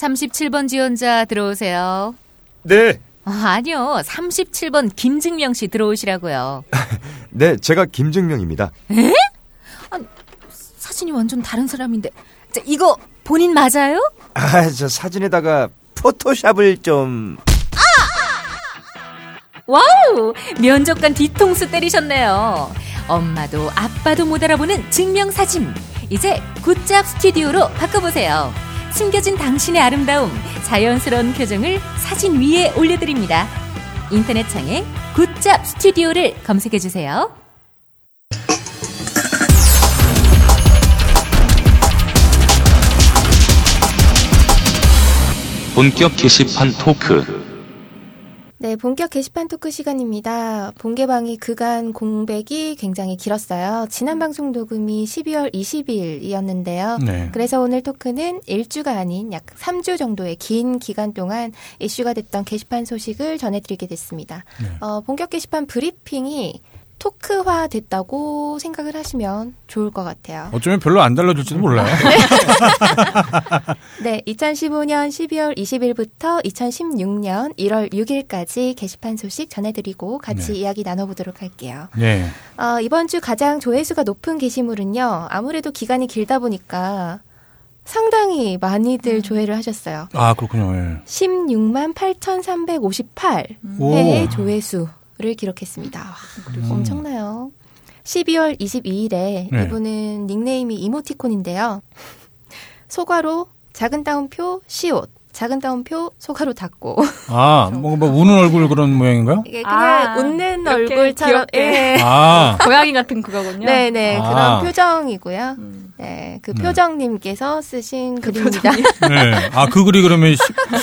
37번 지원자 들어오세요. 네. 아, 아니요. 37번 김증명 씨 들어오시라고요. 네, 제가 김증명입니다. 에? 아, 사진이 완전 다른 사람인데. 자, 이거 본인 맞아요? 아, 저 사진에다가 포토샵을 좀 와우! 면접관 뒤통수 때리셨네요. 엄마도 아빠도 못 알아보는 증명사진. 이제 굿잡 스튜디오로 바꿔보세요. 숨겨진 당신의 아름다움, 자연스러운 표정을 사진 위에 올려드립니다. 인터넷 창에 굿잡 스튜디오를 검색해주세요. 본격 게시판 토크. 네, 본격 게시판 토크 시간입니다. 본개방이 그간 공백이 굉장히 길었어요. 지난 방송 녹음이 12월 20일이었는데요. 네. 그래서 오늘 토크는 일주가 아닌 약 3주 정도의 긴 기간 동안 이슈가 됐던 게시판 소식을 전해드리게 됐습니다. 네. 어, 본격 게시판 브리핑이 토크화 됐다고 생각을 하시면 좋을 것 같아요. 어쩌면 별로 안 달라질지도 몰라요. 네, 2015년 12월 20일부터 2016년 1월 6일까지 게시판 소식 전해드리고 같이 네. 이야기 나눠보도록 할게요. 네. 어, 이번 주 가장 조회수가 높은 게시물은요, 아무래도 기간이 길다 보니까 상당히 많이들 조회를 하셨어요. 아, 그렇군요. 예. 16만 8,358 오. 회의 조회수 를 기록했습니다. 와, 엄청나요. 12월 22일에 네. 이분은 닉네임이 이모티콘인데요. 소가로 작은 따옴표 시옷, 작은 따옴표 소가로 닫고 아, 뭐, 뭐, 우는 얼굴 그런 모양인가요? 이게 그냥 아, 웃는 얼굴처럼. 예. 아, 고양이 같은 그거군요. 네 네 아. 그런 표정이고요. 음. 네, 그 네. 표정님께서 쓰신 그림입니다. 네. 아, 그 글이 그러면 10,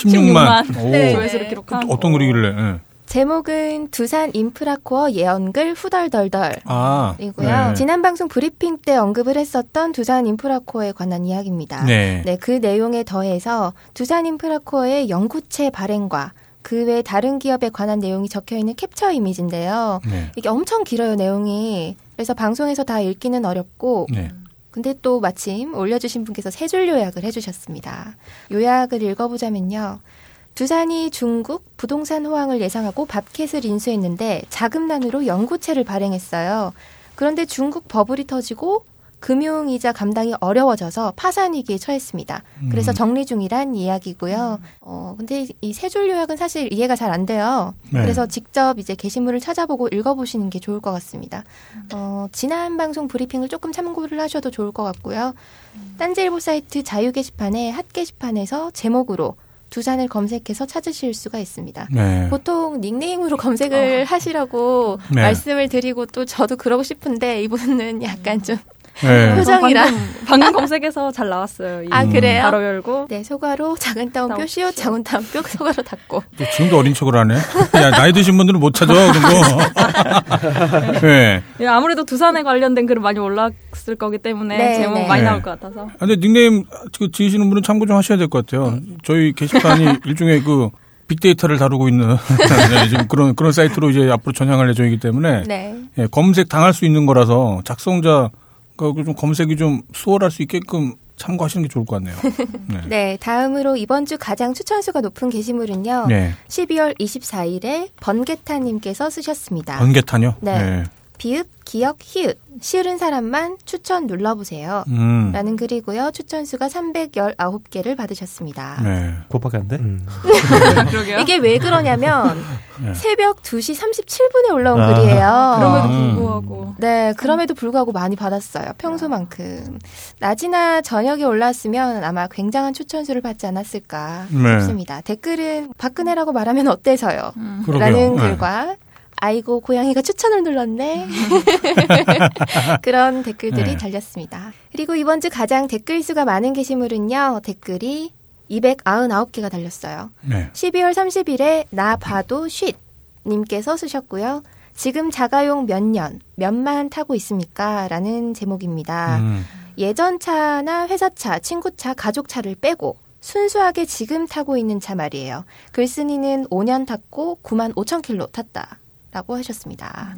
16만. 오. 네. 조회수를 기록한. 어떤 글이길래, 예. 제목은 두산 인프라코어 예언글 후덜덜덜. 아. 이고요. 네. 지난 방송 브리핑 때 언급을 했었던 두산 인프라코어에 관한 이야기입니다. 네. 네, 그 내용에 더해서 두산 인프라코어의 연구체 발행과 그 외 다른 기업에 관한 내용이 적혀 있는 캡처 이미지인데요. 네. 이게 엄청 길어요, 내용이. 그래서 방송에서 다 읽기는 어렵고 네. 근데 또 마침 올려주신 분께서 세 줄 요약을 해주셨습니다. 요약을 읽어보자면요. 두산이 중국 부동산 호황을 예상하고 밥캣을 인수했는데 자금난으로 연구체를 발행했어요. 그런데 중국 버블이 터지고 금융이자 감당이 어려워져서 파산 위기에 처했습니다. 그래서 음. 정리 중이란 이야기고요. 어, 근데 이 세 줄 요약은 사실 이해가 잘 안 돼요. 네. 그래서 직접 이제 게시물을 찾아보고 읽어보시는 게 좋을 것 같습니다. 어, 지난 방송 브리핑을 조금 참고를 하셔도 좋을 것 같고요. 딴지일보 사이트 자유 게시판에 핫 게시판에서 제목으로 두산을 검색해서 찾으실 수가 있습니다. 네. 보통 닉네임으로 검색을 하시라고 네. 말씀을 드리고 또 저도 그러고 싶은데 이분은 약간 좀 네. 표정이라. 방금, 방금 검색해서 잘 나왔어요. 이 아, 그래요? 바로 열고. 네, 소가로 작은 따옴표 따옴표 시옷 작은 따옴 표 소가로 닫고 또 지금도 어린 척을 하네. 야, 나이 드신 분들은 못 찾아, 그런 거. 네. 예, 아무래도 두산에 관련된 글은 많이 올랐을 거기 때문에 네, 제목 네. 많이 네. 나올 것 같아서. 아, 근데 닉네임 그 지으시는 분은 참고 좀 하셔야 될 것 같아요. 저희 게시판이 일종의 그 빅데이터를 다루고 있는 네, 지금 그런 그런 사이트로 이제 앞으로 전향할 예정이기 때문에 네. 예, 검색 당할 수 있는 거라서 작성자 가좀 검색이 좀 수월할 수 있게끔 참고하시는 게 좋을 것 같네요. 네. 네, 다음으로 이번 주 가장 추천수가 높은 게시물은요. 네. 12월 24일에 번개타님께서 쓰셨습니다. 번개탄요. 네. 비읍, 기역, 히읗, 싫은 사람만 추천 눌러보세요. 음. 라는 글이고요. 추천수가 319개를 받으셨습니다. 네. 그것밖에 안 돼? 그러게요. 이게 왜 그러냐면 네. 새벽 2시 37분에 올라온 아. 글이에요. 그럼에도 음. 불구하고. 네, 그럼에도 불구하고 많이 받았어요. 평소만큼. 낮이나 저녁에 올랐으면 아마 굉장한 추천수를 받지 않았을까 네. 싶습니다. 댓글은 박근혜라고 말하면 어때서요? 음. 라는 네. 글과 아이고 고양이가 추천을 눌렀네 그런 댓글들이 네. 달렸습니다. 그리고 이번 주 가장 댓글 수가 많은 게시물은요 댓글이 299개가 달렸어요. 네. 12월 30일에 나 봐도 쉿 님께서 쓰셨고요. 지금 자가용 몇 년, 몇만 타고 있습니까? 라는 제목입니다. 음. 예전 차나 회사 차, 친구 차, 가족 차를 빼고 순수하게 지금 타고 있는 차 말이에요. 글쓴이는 5년 탔고 9만 5천 킬로 탔다. 라고 하셨습니다.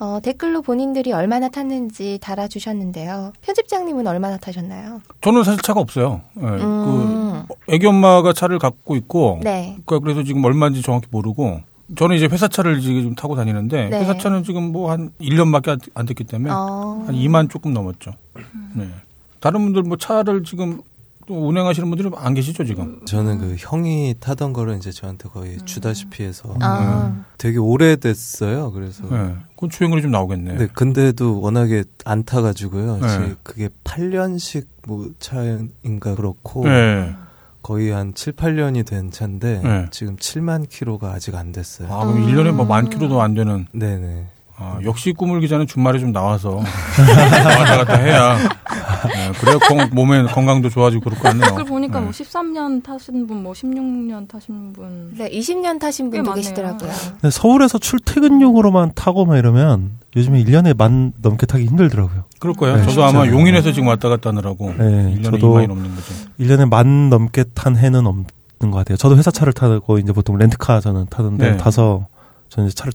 어, 댓글로 본인들이 얼마나 탔는지 달아주셨는데요. 편집장님은 얼마나 타셨나요? 저는 사실 차가 없어요. 예, 음. 그 애기 엄마가 차를 갖고 있고, 네. 그러니까 그래서 지금 얼마인지 정확히 모르고, 저는 이제 회사 차를 지금 타고 다니는데, 네. 회사 차는 지금 뭐 한 1년밖에 안, 안 됐기 때문에, 어. 한 2만 조금 넘었죠. 네. 다른 분들 뭐 차를 지금 또 운행하시는 분들이 안 계시죠, 지금? 저는 그 형이 타던 거를 이제 저한테 거의 주다시피 해서 아. 되게 오래됐어요. 그래서 네. 그건 주행거리 좀 나오겠네. 네, 근데도 워낙에 안 타가지고요. 네. 그게 8년식 뭐 차인가 그렇고 네. 거의 한 7, 8년이 된 차인데 네. 지금 7만 킬로가 아직 안 됐어요. 아, 그럼 1년에 뭐 만 킬로도 안 되는. 네네. 아, 역시 꿈을 기자는 주말에 좀 나와서 왔다 갔다 해야 네, 그래야 건- 몸에 건강도 좋아지고 그럴 거 같네요. 댓글 보니까 네. 뭐 13년 타신 분, 뭐 16년 타신 분. 네, 20년 타신 꽤 분도 많네요. 계시더라고요. 근데 서울에서 출퇴근용으로만 타고 막 이러면 요즘에 1년에 만 넘게 타기 힘들더라고요. 그럴 거예요. 네, 저도 쉽지 아마. 용인에서 지금 왔다 갔다 하느라고 네, 1년에 저도 2만이 넘는 거죠. 1년에 만 넘게 탄 해는 없는 것 같아요. 저도 회사 차를 타고 이제 보통 렌트카 저는 타던데 네. 타서 저는 이제 차를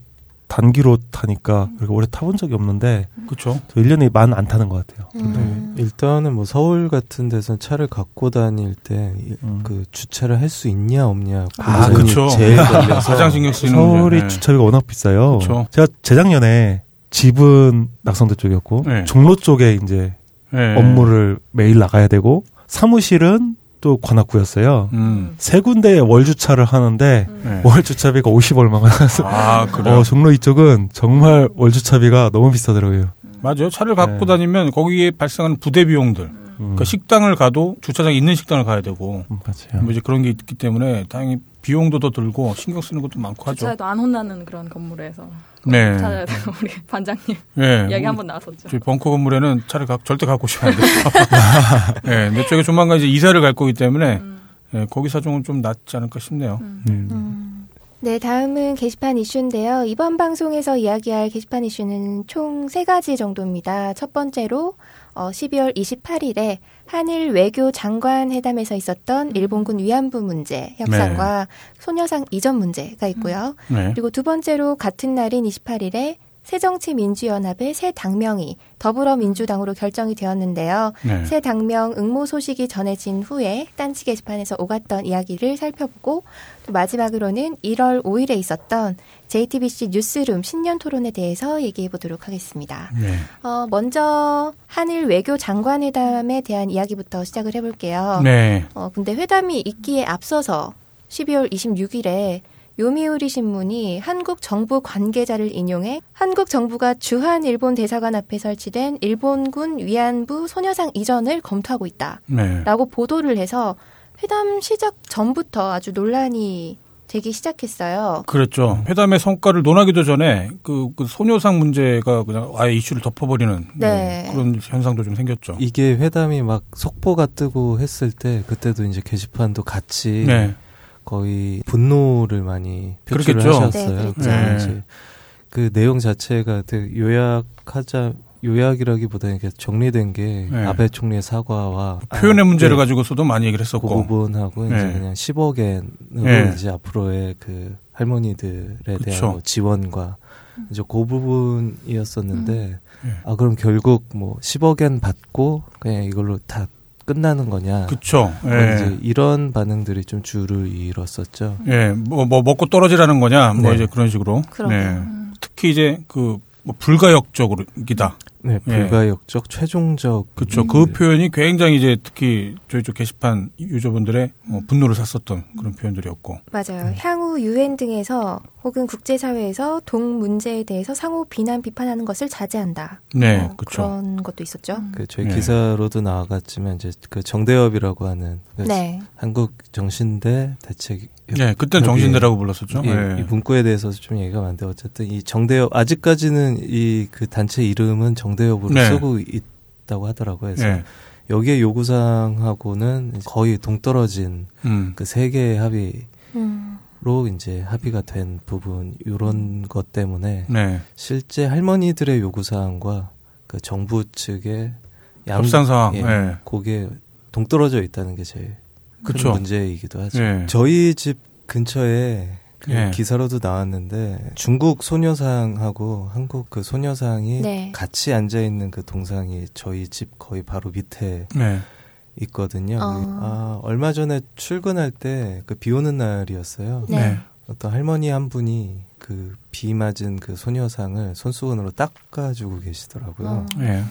단기로 타니까 그렇게 오래 타본 적이 없는데 그렇죠. 저 1년에 만 안 타는 것 같아요. 음. 네, 일단은 뭐 서울 같은 데서는 차를 갖고 다닐 때그 음. 주차를 할 수 있냐 없냐 아, 그쵸. 제일 걸려서 가장 신경 쓰이는 서울이. 네. 주차비가 워낙 비싸요. 그쵸. 제가 재작년에 집은 낙성대 쪽이었고 네. 종로 쪽에 이제 네. 업무를 매일 나가야 되고 사무실은 또 관악구였어요. 음. 세 군데 월 주차를 하는데 네. 월 주차비가 50 얼마가 나서 아, 그래요? 어, 종로 이쪽은 정말 월 주차비가 너무 비싸더라고요. 맞아요. 차를 갖고 네. 다니면 거기에 발생하는 부대 비용들. 음, 그러니까 식당을 가도 주차장 있는 식당을 가야 되고 음, 맞아요. 뭐 이제 그런 게 있기 때문에 당연히 비용도 더 들고 신경 쓰는 것도 많고 하죠. 주차에도 안 혼나는 그런 건물에서. 네. 찾아야 되고 우리 반장님 네. 이야기 한번 나왔었죠. 저희 벙커 건물에는 차를 가, 절대 갖고 오시면 안 돼요. 네, 내 쪽에 조만간 이제 이사를 갈 거기 때문에 음. 네, 거기 사정은 좀 낫지 않을까 싶네요. 음. 네, 다음은 게시판 이슈인데요. 이번 방송에서 이야기할 게시판 이슈는 총 세 가지 정도입니다. 첫 번째로 어, 12월 28일에 한일 외교 장관 회담에서 있었던 일본군 위안부 문제 협상과 소녀상 이전 문제가 있고요. 네. 그리고 두 번째로 같은 날인 28일에 새정치민주연합의 새 당명이 더불어민주당으로 결정이 되었는데요. 네. 새 당명 응모 소식이 전해진 후에 딴지 게시판에서 오갔던 이야기를 살펴보고 또 마지막으로는 1월 5일에 있었던 JTBC 뉴스룸 신년 토론에 대해서 얘기해 보도록 하겠습니다. 네. 어, 먼저 한일 외교 장관회담에 대한 이야기부터 시작을 해볼게요. 네. 어, 근데 회담이 있기에 앞서서 12월 26일에 요미우리 신문이 한국 정부 관계자를 인용해 한국 정부가 주한 일본 대사관 앞에 설치된 일본군 위안부 소녀상 이전을 검토하고 있다. 네. 라고 보도를 해서 회담 시작 전부터 아주 논란이 되기 시작했어요. 그랬죠. 회담의 성과를 논하기도 전에 그, 그 소녀상 문제가 그냥 아예 이슈를 덮어버리는 네. 네, 그런 현상도 좀 생겼죠. 이게 회담이 막 속보가 뜨고 했을 때 그때도 이제 게시판도 같이 네. 거의 분노를 많이 표출을 그렇겠죠. 하셨어요. 네, 그렇죠. 이제 그 내용 자체가 되게 요약하자 요약이라기보다는 이렇게 정리된 게 네. 아베 총리의 사과와 표현의 아, 문제를 네, 가지고서도 많이 얘기를 그 했었고. 부분하고 이제 네. 그냥 10억 엔으로 네. 이제 앞으로의 그 할머니들에 그쵸. 대한 뭐 지원과 이제 그 부분이었었는데 네. 아 그럼 결국 뭐 10억 엔 받고 그냥 이걸로 다 끝나는 거냐? 그쵸. 뭐 예. 이제 이런 반응들이 좀 줄을 이뤘었죠. 예, 뭐, 뭐, 먹고 떨어지라는 거냐, 뭐, 네. 이제 그런 식으로. 그럼요. 네. 특히 이제 그, 뭐 불가역적이다. 네, 예. 불가역적, 최종적. 그렇죠. 음, 그 네. 표현이 굉장히 이제 특히 저희 쪽 게시판 유저분들의 어, 분노를 샀었던 그런 표현들이었고. 맞아요. 향후 유엔 등에서 혹은 국제사회에서 동 문제에 대해서 상호 비난 비판하는 것을 자제한다. 네, 어, 그렇죠. 그런 것도 있었죠. 그 저희 네. 기사로도 나와갔지만 이제 그 정대협이라고 하는 그 네. 한국 정신대 대책 네, 그땐 협의회. 정신대라고 불렀었죠. 이, 예. 이 문구에 대해서 좀 얘기가 많은데 어쨌든 이 정대협 아직까지는 이 그 단체 이름은 정 대협으로 네. 쓰고 있다고 하더라고요. 그래서 예. 여기에 요구사항하고는 거의 동떨어진 음. 그세 개의 합의로 음. 이제 합의가 된 부분 이런 것 때문에 네. 실제 할머니들의 요구사항과 그 정부 측의 양 협상 상황. 예, 예. 그게 동떨어져 있다는 게 제일 큰 그쵸. 문제이기도 하죠. 예. 저희 집 근처에 그 예. 기사로도 나왔는데 중국 소녀상하고 한국 그 소녀상이 네. 같이 앉아 있는 그 동상이 저희 집 거의 바로 밑에 네. 있거든요. 어. 아, 얼마 전에 출근할 때 그 비 오는 날이었어요. 네. 네. 어떤 할머니 한 분이 그 비 맞은 그 소녀상을 손수건으로 닦아주고 계시더라고요. 어. 네.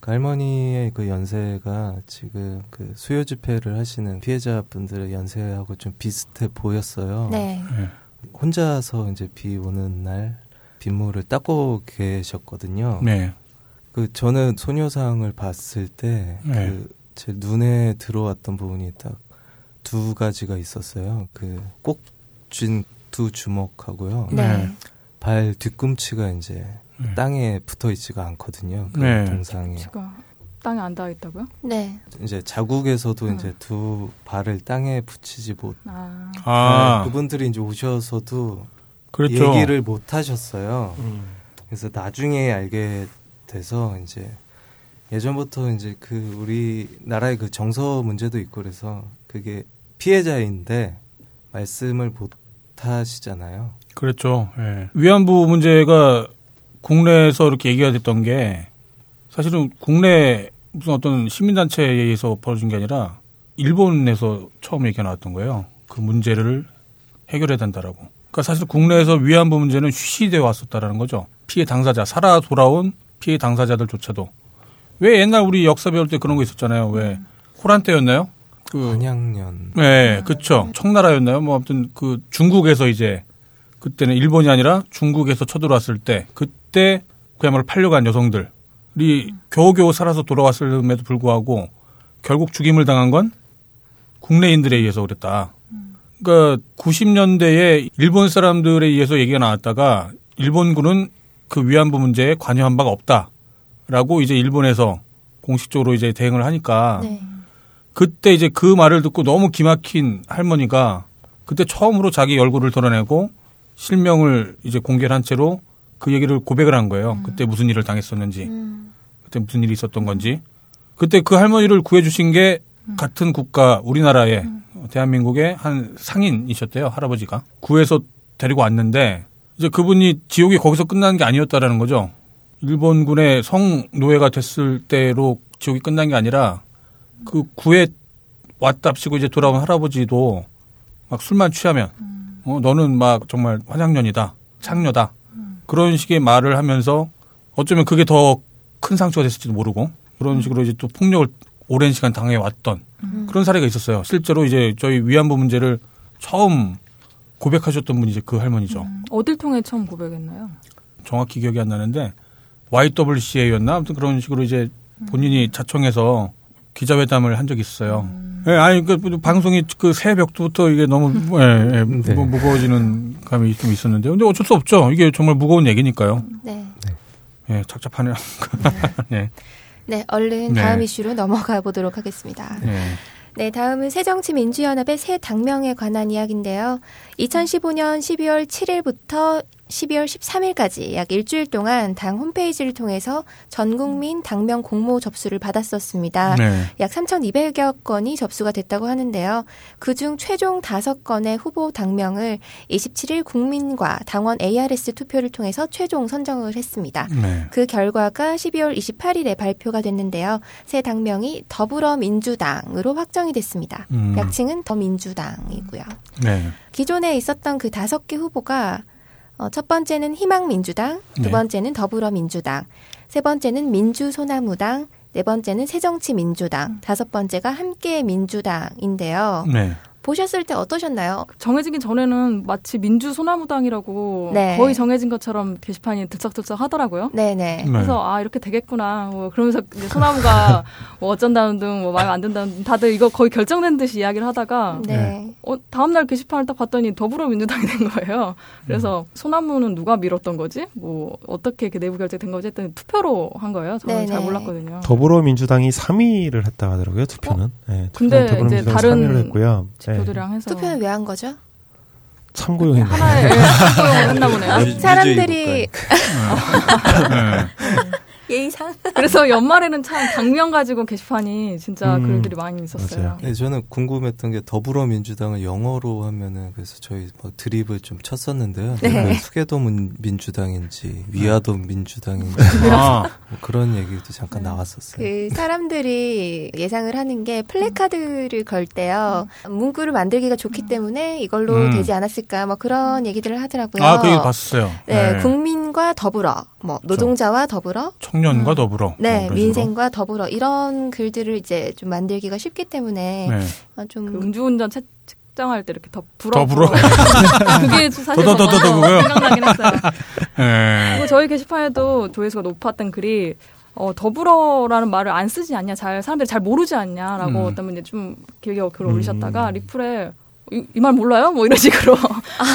그 할머니의 그 연세가 지금 그 수요 집회를 하시는 피해자분들의 연세하고 좀 비슷해 보였어요. 네. 혼자서 이제 비 오는 날 빗물을 닦고 계셨거든요. 네. 그 저는 소녀상을 봤을 때 네. 그제 눈에 들어왔던 부분이 딱 두 가지가 있었어요. 그 꼭 쥔 두 주먹하고요. 네. 발 뒤꿈치가 이제 네. 땅에 붙어 있지가 않거든요. 그 네. 동상에. 제가 땅에 안 닿아 있다고요? 네. 이제 자국에서도 음. 이제 두 발을 땅에 붙이지 못. 아, 아, 네, 그분들이 이제 오셔서도 그렇죠. 얘기를 못 하셨어요. 음. 그래서 나중에 알게 돼서 이제 예전부터 이제 그 우리 나라의 그 정서 문제도 있고 그래서 그게 피해자인데 말씀을 못 하시잖아요. 그렇죠. 예. 위안부 문제가 국내에서 이렇게 얘기가 됐던 게 사실은 국내 무슨 어떤 시민단체에 의해서 벌어진 게 아니라 일본에서 처음 얘기가 나왔던 거예요. 그 문제를 해결해야 된다라고. 그러니까 사실 국내에서 위안부 문제는 쉬쉬돼 왔었다라는 거죠. 피해 당사자, 살아 돌아온 피해 당사자들조차도. 왜 옛날 우리 역사 배울 때 그런 거 있었잖아요. 왜 호란 때였나요? 그 한양년 네, 그쵸. 청나라였나요? 뭐, 아무튼, 그, 중국에서 이제, 그때는 일본이 아니라 중국에서 쳐들어왔을 때, 그때, 그야말로 팔려간 여성들 이 겨우겨우 살아서 돌아왔음에도 불구하고, 결국 죽임을 당한 건 국내인들에 의해서 그랬다. 그러니까 90년대에 일본 사람들에 의해서 얘기가 나왔다가 일본군은 그 위안부 문제에 관여한 바가 없다라고 이제 일본에서 공식적으로 이제 대응을 하니까 네. 그때 이제 그 말을 듣고 너무 기막힌 할머니가 그때 처음으로 자기 얼굴을 드러내고 실명을 이제 공개를 한 채로 그 얘기를 고백을 한 거예요. 그때 무슨 일을 당했었는지, 음. 그때 무슨 일이 있었던 건지. 그때 그 할머니를 구해주신 게 같은 국가 우리나라의 대한민국의 한 상인이셨대요 할아버지가 구해서 데리고 왔는데 이제 그분이 지옥이 거기서 끝난 게 아니었다라는 거죠. 일본군의 성노예가 됐을 때로 지옥이 끝난 게 아니라 그 구해 왔답시고 이제 돌아온 할아버지도 막 술만 취하면 어 너는 막 정말 환양년이다 창녀다 그런 식의 말을 하면서 어쩌면 그게 더 큰 상처가 됐을지도 모르고 그런 식으로 이제 또 폭력을 오랜 시간 당해 왔던 그런 사례가 있었어요. 실제로 이제 저희 위안부 문제를 처음 고백하셨던 분이 이제 그 할머니죠. 음, 어딜 통해 처음 고백했나요? 정확히 기억이 안 나는데 YWCA였나 아무튼 그런 식으로 이제 본인이 자청해서 기자회담을 한 적이 있어요. 예, 아니 그 방송이 그 새벽부터 이게 너무 예, 예, 네. 무- 무거워지는 감이 좀 있었는데 근데 어쩔 수 없죠. 이게 정말 무거운 얘기니까요. 네. 예, 착잡하네요. 네. 네, 얼른 네. 다음 이슈로 넘어가 보도록 하겠습니다. 예. 네, 다음은 새정치민주연합의 새 당명에 관한 이야기인데요. 2015년 12월 7일부터 12월 13일까지 약 일주일 동안 당 홈페이지를 통해서 전 국민 당명 공모 접수를 받았었습니다. 네. 약 3,200여 건이 접수가 됐다고 하는데요. 그중 최종 5건의 후보 당명을 27일 국민과 당원 ARS 투표를 통해서 최종 선정을 했습니다. 네. 그 결과가 12월 28일에 발표가 됐는데요. 새 당명이 더불어민주당으로 확정이 됐습니다. 음. 약칭은 더민주당이고요. 네. 기존에 있었던 그 다섯 개 후보가 어, 첫 번째는 희망민주당, 두 네. 번째는 더불어민주당, 세 번째는 민주소나무당, 네 번째는 새정치민주당, 다섯 번째가 함께 민주당인데요. 네. 보셨을 때 어떠셨나요? 정해지기 전에는 마치 민주 소나무당이라고 네. 거의 정해진 것처럼 게시판이 들썩들썩 하더라고요. 네네. 네. 그래서 아 이렇게 되겠구나. 뭐 그러면서 이제 소나무가 뭐 어쩐다는 등, 뭐 마음에 안 든다는 등 다들 이거 거의 결정된 듯이 이야기를 하다가 네. 어, 다음날 게시판을 딱 봤더니 더불어민주당이 된 거예요. 그래서 소나무는 누가 밀었던 거지? 뭐 어떻게 이렇게 내부 결정된 거지? 했더니 투표로 한 거예요. 저는 잘 네네. 몰랐거든요. 더불어민주당이 3위를 했다 하더라고요 투표는. 네, 근데 투표는 이제 더불어민주당이 다른 3위를 했고요. 네, 지표들이랑 해서 투표는 왜 한 거죠? 참고용인데. 하나의 예, 참고용을 했나 보네요. 유- 사람들이 네. 예의상. 그래서 연말에는 참 당면 가지고 게시판이 진짜 음, 글들이 많이 있었어요. 맞아요. 네, 저는 궁금했던 게 더불어민주당을 영어로 하면은 그래서 저희 뭐 드립을 좀 쳤었는데요. 네. 그 수계도 민- 민주당인지 위아도 민주당인지 아, 뭐 그런 얘기도 잠깐 나왔었어요. 그 사람들이 예상을 하는 게 플래카드를 걸 때요 문구를 만들기가 좋기 때문에 이걸로 음. 되지 않았을까 뭐 그런 얘기들을 하더라고요. 아, 그 얘기 봤었어요. 네, 네. 국민과 더불어 뭐 노동자와 더불어 청년과 더불어. 네, 뭐 그런 식으로. 민생과 더불어 이런 글들을 이제 좀 만들기가 쉽기 때문에 네. 아, 좀그 음주운전 채, 측정할 때 이렇게 더 불어. 더 불어. 그게 사실 더, 더, 더, 더, 더 그거요? 생각나긴 했어요. 네. 그리고 저희 게시판에도 조회수가 높았던 글이 어, 더불어라는 말을 안 쓰지 않냐, 잘 사람들이 잘 모르지 않냐라고 음. 어떤 분이 좀 길게 글을 올리셨다가 리플에 이말 몰라요? 뭐 이런 식으로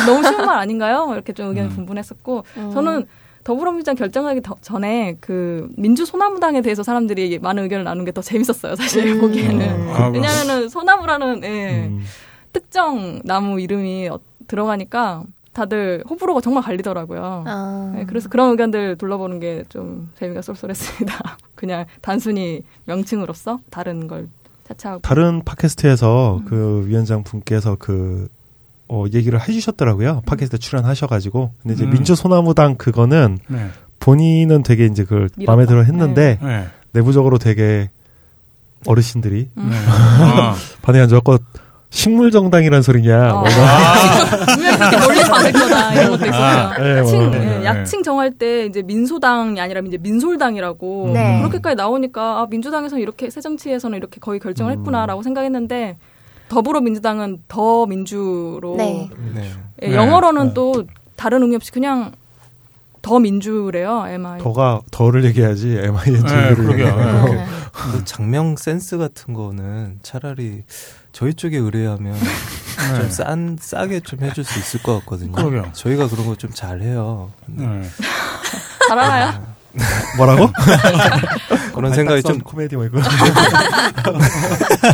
너무 쉬운 말 아닌가요? 이렇게 좀 의견이 음. 분분했었고 저는 더불어민주당 결정하기 더- 전에 그 민주 소나무당에 대해서 사람들이 많은 의견을 나눈 게 더 재밌었어요. 사실 보기에는 아, 왜냐하면은 소나무라는 예, 음. 특정 나무 이름이 어- 들어가니까 다들 호불호가 정말 갈리더라고요. 아, 네, 그래서 그런 의견들 둘러보는 게 좀 재미가 쏠쏠했습니다. 그냥 단순히 명칭으로서 다른 걸 차차하고. 다른 팟캐스트에서 그 위원장 분께서 그 어, 얘기를 해주셨더라고요. 팟캐스트 출연하셔가지고. 근데 이제 음. 민주소나무당 그거는 네. 본인은 되게 이제 그걸 밀었다. 마음에 들어 했는데 네. 내부적으로 되게 어르신들이 음. 네. 아. 반응이 안 좋았고 식물 정당이란 소리냐. 어. 뭐 분명히 그렇게 멀리서 받을 거다 이런 것도 있었어요. 네, 뭐, 칭, 네, 예, 약칭 정할 때 이제 민소당이 아니라 이제 민솔당이라고 네. 그렇게까지 나오니까 아, 민주당에서 이렇게 새정치에서는 이렇게 거의 결정을 음. 했구나라고 생각했는데 더불어민주당은 더 민주로 네. 네. 예, 네. 영어로는 네. 또 다른 의미 없이 그냥 더 민주래요. MI. 더가 더를 얘기하지 MING를 네, 그러게요. 네. 그 장명 센스 같은 거는 차라리 저희 쪽에 의뢰하면 좀싼 싸게 좀 해줄 수 있을 것 같거든요. 그러게요. 저희가 그런 거 좀 잘해요. 네. 잘 알아요. 뭐라고? 그런 생각이 좀 코미디 뭐 이거.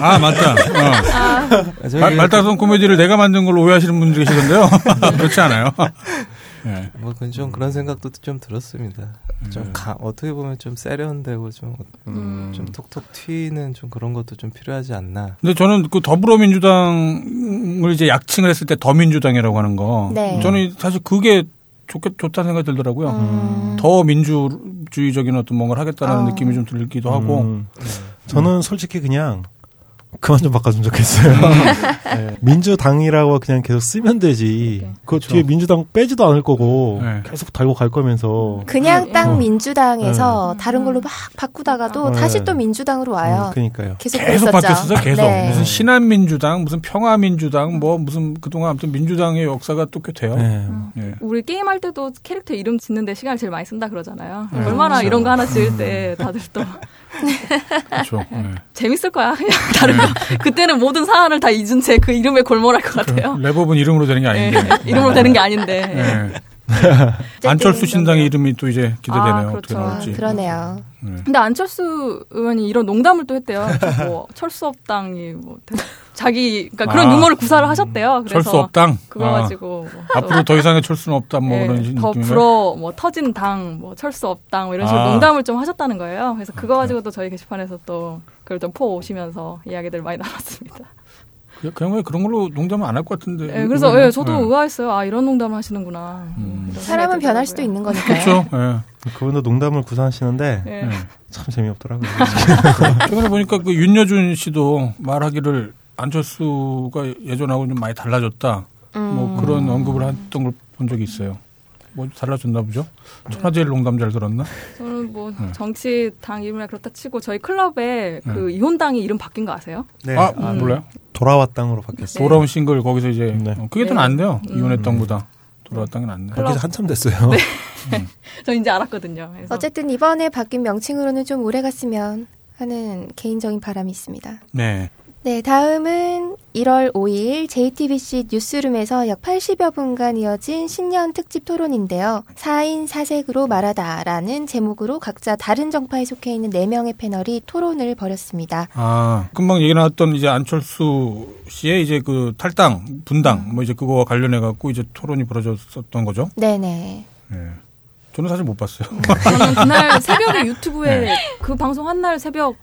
아, 맞다. 어. 저희 말, 말다선 코미디를 내가 만든 걸로 오해하시는 분들 계시던데요. 그렇지 않아요. 네. 뭐 그건 좀 그런 생각도 좀 들었습니다. 좀 가, 어떻게 보면 좀 세련되고 좀, 음. 좀 톡톡 튀는 좀 그런 것도 좀 필요하지 않나. 근데 저는 그 더불어민주당을 이제 약칭을 했을 때 더민주당이라고 하는 거. 네. 저는 사실 그게 좋게, 좋다는 생각이 들더라고요. 음. 더 민주주의적인 어떤 뭔가를 하겠다는 어. 느낌이 좀 들기도 하고. 음. 저는 솔직히 그냥 그만 좀 바꿔주면 좋겠어요. 네. 민주당이라고 그냥 계속 쓰면 되지. 그 뒤에 민주당 빼지도 않을 거고 네. 계속 달고 갈 거면서. 그냥 딱 어. 민주당에서 다른 걸로 막 바꾸다가도 네. 다시 또 민주당으로 와요. 음, 그러니까요. 계속 계속. 바뀌었어요. 계속 네. 무슨 신한민주당, 무슨 평화민주당, 뭐 무슨 그동안 아무튼 민주당의 역사가 또 꽤 돼요. 네. 예. 우리 게임 할 때도 캐릭터 이름 짓는데 시간을 제일 많이 쓴다 그러잖아요. 네, 얼마나 그렇죠. 이런 거 하나 지을 때 다들 또 그렇죠. 예. 재밌을 거야. 그냥 다른 거. 그때는 모든 사안을 다 잊은 채 그 이름에 골몰할 것 같아요. 랩업은 이름으로 되는 게 예, 아닌데. 이름으로 되는 게 아닌데. 예. 안철수 신당의 이름이 또 이제 기대되네요. 아, 어떻게 그렇죠. 아, 나올지. 그러네요. 예. 근데 안철수 의원이 이런 농담을 또 했대요. 뭐 철수 업당이 뭐 자기 그러니까 그런 아. 유머를 구사를 하셨대요. 그래서 철수 없당. 그거 아, 가지고 뭐 앞으로 더 이상의 철수는 없다. 뭐 예, 그런 더? 불어 뭐 터진 당, 뭐 철수 업당 뭐 이런 식으로 아. 농담을 좀 하셨다는 거예요. 그래서 그거 가지고 또 저희 게시판에서 또 그걸 좀퍼 오시면서 이야기들 많이 나눴습니다. 그- 그냥 왜 그런 걸로 농담을 안 할 것 같은데. 예, 그래서. 예, 저도 예. 의아했어요. 아 이런 농담을 하시는구나. 음. 이런 사람은 변할 수도. 있는 거니까요. 그렇죠. 예. 그분도 농담을 구사하시는데. 참 재미없더라고요. 최근에 보니까 그 윤여준 씨도 말하기를 안철수가 예전하고 좀 많이 달라졌다. 뭐 그런 언급을 했던 걸 본 적이 있어요. 뭐 달라졌나 보죠? 천하제일 농담 잘 들었나? 저는 뭐 네. 정치 당 이름이나 그렇다 치고 저희 클럽에 그 이혼당이 이름 바뀐 거 아세요? 네. 아, 음. 몰라요? 돌아왔당으로 바뀌었어요. 돌아온 싱글 거기서 이제 네. 어, 그게 더 네. 나은데요. 음. 이혼했던보다 돌아왔던 게 낫네. 클럽. 바뀌지 한참 됐어요. 저 이제 알았거든요. 그래서 어쨌든 이번에 바뀐 명칭으로는 좀 오래 갔으면 하는 개인적인 바람이 있습니다. 네. 네, 다음은 1월 5일 JTBC 뉴스룸에서 약 80여 분간 이어진 신년 특집 토론인데요. 4인 4색으로 말하다라는 제목으로 각자 다른 정파에 속해 있는 4명의 패널이 토론을 벌였습니다. 아, 금방 얘기 나왔던 이제 안철수 씨의 이제 그 탈당, 분당, 뭐 이제 그거와 관련해 갖고 이제 토론이 벌어졌었던 거죠. 네네. 예. 저는 사실 못 봤어요. 저는 그날 새벽에 유튜브에 그 방송 한 날 새벽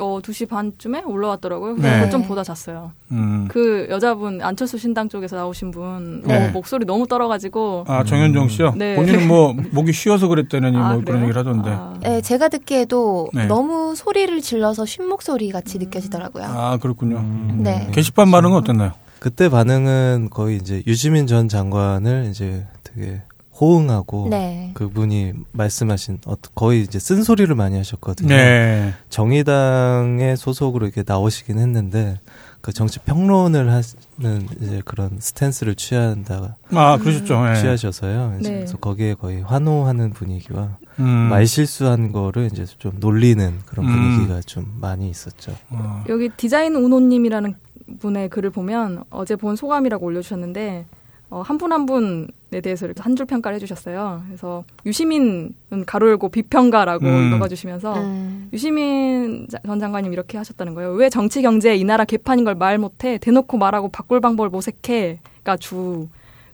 어, 2시 반쯤에 올라왔더라고요. 그래서 네. 좀 보다 잤어요. 음. 그 여자분 안철수 신당 쪽에서 나오신 분 네. 어, 목소리 너무 떨어가지고 아 정현정 씨요? 네. 본인은 뭐 목이 쉬어서 그랬다느니 아, 뭐 그런? 얘기를 하던데. 아. 네, 제가 듣기에도 네. 너무 소리를 질러서 쉰 목소리 같이 느껴지더라고요. 아 그렇군요. 음. 네. 게시판 반응은 어땠나요? 그때 반응은 거의 이제 유시민 전 장관을 이제 되게 호응하고 네. 그분이 말씀하신 어, 거의 이제 쓴소리를 많이 하셨거든요. 네. 정의당의 소속으로 이렇게 나오시긴 했는데 그 정치 평론을 하는 이제 그런 스탠스를 취한다 아 그러셨죠. 예. 취하셔서요. 이제 네. 그래서 거기에 거의 환호하는 분위기와 음. 말 실수한 거를 이제 좀 놀리는 그런 음. 분위기가 좀 많이 있었죠. 어. 여기 디자인 우노님이라는 분의 글을 보면 어제 본 소감이라고 올려주셨는데 어, 한분 한 분에 대해서 이렇게 한 줄 평가를 해주셨어요. 그래서 유시민은 가로 열고 비평가라고 음. 읽어주시면서 음. 유시민 자- 전 장관님 이렇게 하셨다는 거예요. 왜 정치 경제 이 나라 개판인 걸 말 못해 대놓고 말하고 바꿀 방법을 모색해가 주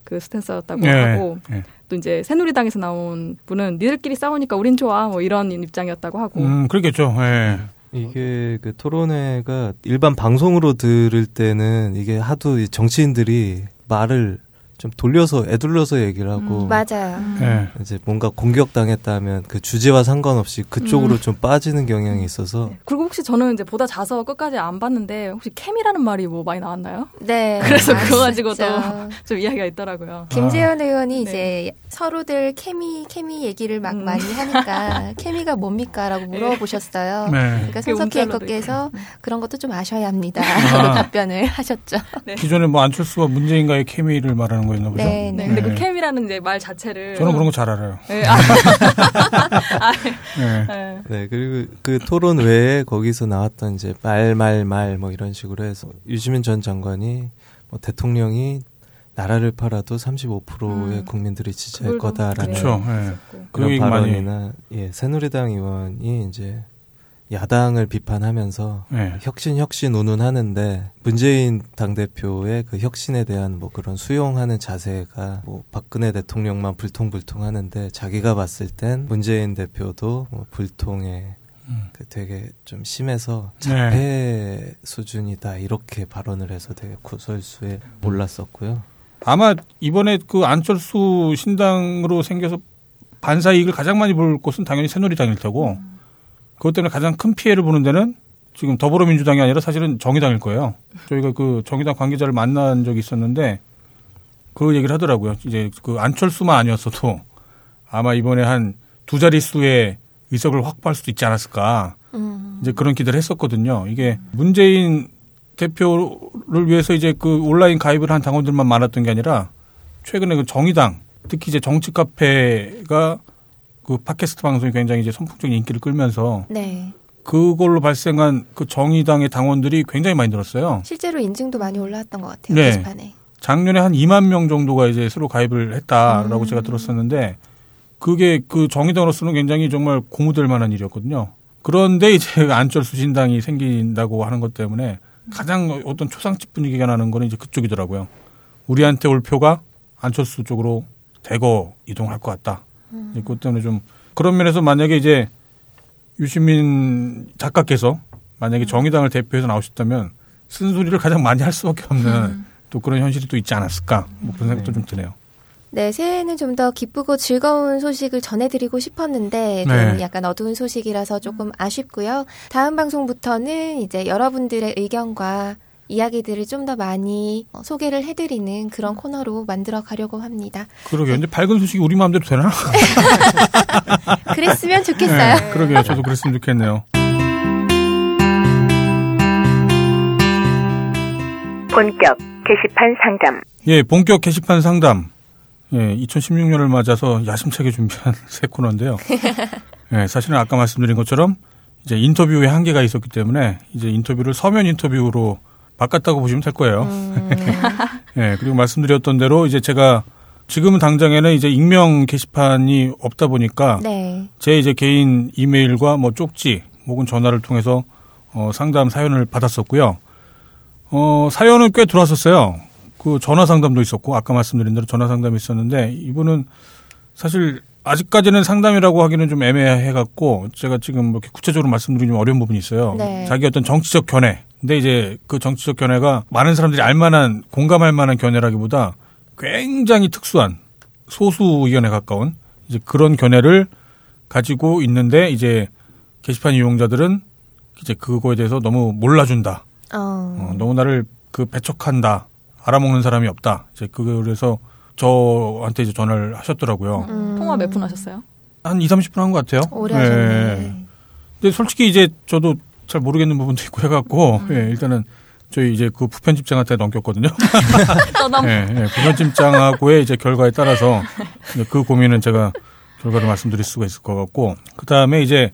그 스탠스였다고 예. 하고 예. 또 이제 새누리당에서 나온 분은 니들끼리 싸우니까 우린 좋아 뭐 이런 입장이었다고 하고 음 그렇겠죠. 예. 이게 그 토론회가 일반 방송으로 들을 때는 이게 하도 이 정치인들이 말을 좀 돌려서 애둘러서 얘기를 하고 음, 맞아요. 예. 이제 뭔가 공격당했다면 그 주제와 상관없이 그쪽으로 음. 좀 빠지는 경향이 있어서 네. 그리고 혹시 저는 이제 보다 자서 끝까지 안 봤는데 혹시 캠이라는 말이 뭐 많이 나왔나요? 네. 그래서 아, 그거 가지고 진짜. 좀 이야기가 있더라고요. 김재현 의원이 네. 이제 서로들 케미 케미 얘기를 막 음. 많이 하니까 케미가 뭡니까라고 물어보셨어요. 네. 그러니까 손석희 앵커께서 그런 것도 좀 아셔야 합니다. 아. 라고 답변을 하셨죠. 기존에 뭐 안철수와 문재인과의 케미를 말하는 거였나 보죠. 네, 네, 네. 근데 네. 그 캠이라는 이제 말 자체를 저는 그런 거 잘 알아요. 네, 아, 예. 네. 네 그리고 그 토론 외에 거기서 나왔던 이제 말 말 말 뭐 이런 식으로 해서 유시민 전 장관이 뭐 대통령이 나라를 팔아도 35%의 음. 국민들이 지지할 거다라는 네. 그렇죠. 예. 그 그런. 발언이나 예 새누리당 의원이 이제 야당을 비판하면서 예. 혁신 혁신 운운하는데 문재인 당 대표의 그 혁신에 대한 뭐 그런 수용하는 자세가 뭐 박근혜 대통령만 불통불통하는데 자기가 봤을 땐 문재인 대표도 뭐 불통에 음. 그 되게 좀 심해서 네. 자폐 수준이다 이렇게 발언을 해서 되게 구설수에 올랐었고요. 아마 이번에 그 안철수 신당으로 생겨서 반사 이익을 가장 많이 볼 곳은 당연히 새누리당일 테고 그것 때문에 가장 큰 피해를 보는 데는 지금 더불어민주당이 아니라 사실은 정의당일 거예요. 저희가 그 정의당 관계자를 만난 적이 있었는데 그 얘기를 하더라고요. 이제 그 안철수만 아니었어도 아마 이번에 한 두 자릿수의 의석을 확보할 수도 있지 않았을까. 음. 이제 그런 기대를 했었거든요. 이게 문재인 대표를 위해서 이제 그 온라인 가입을 한 당원들만 많았던 게 아니라 최근에 그 정의당 특히 이제 정치 카페가 그 팟캐스트 방송이 굉장히 이제 선풍적인 인기를 끌면서 네. 그걸로 발생한 그 정의당의 당원들이 굉장히 많이 늘었어요. 실제로 인증도 많이 올라왔던 것 같아요. 네. 게시판에. 작년에 한 2만 명 정도가 이제 새로 가입을 했다라고 음. 제가 들었었는데 그게 그 정의당으로서는 굉장히 정말 고무될 만한 일이었거든요. 그런데 이제 안철수 신당이 생긴다고 하는 것 때문에 가장 어떤 초상집 분위기가 나는 거는 이제 그쪽이더라고요. 우리한테 올 표가 안철수 쪽으로 대거 이동할 것 같다. 이제 그것 때문에 좀 그런 면에서 만약에 이제 유시민 작가께서 만약에 정의당을 대표해서 나오셨다면 쓴소리를 가장 많이 할 수밖에 없는 또 그런 현실이 또 있지 않았을까 뭐 그런 생각도 좀 드네요. 네, 새해에는 좀 더 기쁘고 즐거운 소식을 전해드리고 싶었는데 좀 네. 약간 어두운 소식이라서 조금 아쉽고요. 다음 방송부터는 이제 여러분들의 의견과 이야기들을 좀 더 많이 어, 소개를 해드리는 그런 코너로 만들어 가려고 합니다. 그러게요. 이제 밝은 소식이 우리 마음대로 되나? 그랬으면 좋겠어요. 네, 그러게요. 저도 그랬으면 좋겠네요. 본격 게시판 상담. 예, 본격 게시판 상담. 예, 2016년을 맞아서 야심차게 준비한 새 코너인데요. 예, 사실은 아까 말씀드린 것처럼 이제 인터뷰에 한계가 있었기 때문에 이제 인터뷰를 서면 인터뷰로 바꿨다고 보시면 될 거예요. 음, 예, 그리고 말씀드렸던 대로 이제 제가 지금은 당장에는 이제 익명 게시판이 없다 보니까 네. 제 이제 개인 이메일과 뭐 쪽지 혹은 전화를 통해서 어, 상담 사연을 받았었고요. 어, 사연은 꽤 들어왔었어요. 그 전화 상담도 있었고 아까 말씀드린 대로 전화 상담이 있었는데 이분은 사실 아직까지는 상담이라고 하기는 좀 애매해 갖고 제가 지금 뭐 이렇게 구체적으로 말씀드리기 좀 어려운 부분이 있어요. 네. 자기 어떤 정치적 견해. 근데 이제 그 정치적 견해가 많은 사람들이 알만한 공감할 만한 견해라기보다 굉장히 특수한 소수 의견에 가까운 이제 그런 견해를 가지고 있는데 이제 게시판 이용자들은 이제 그거에 대해서 너무 몰라준다. 어. 어, 너무 나를 그 배척한다. 알아먹는 사람이 없다. 이제 그래서 저한테 이제 전화를 하셨더라고요. 음. 통화 몇 분 하셨어요? 한 2, 30분 한 것 같아요. 오래 하셨네. 근데 솔직히 이제 저도 잘 모르겠는 부분도 있고 해갖고, 예, 일단은 저희 이제 그 부편집장한테 넘겼거든요. 예, 예, 부편집장하고의 이제 결과에 따라서 그 고민은 제가 결과를 말씀드릴 수가 있을 것 같고, 그 다음에 이제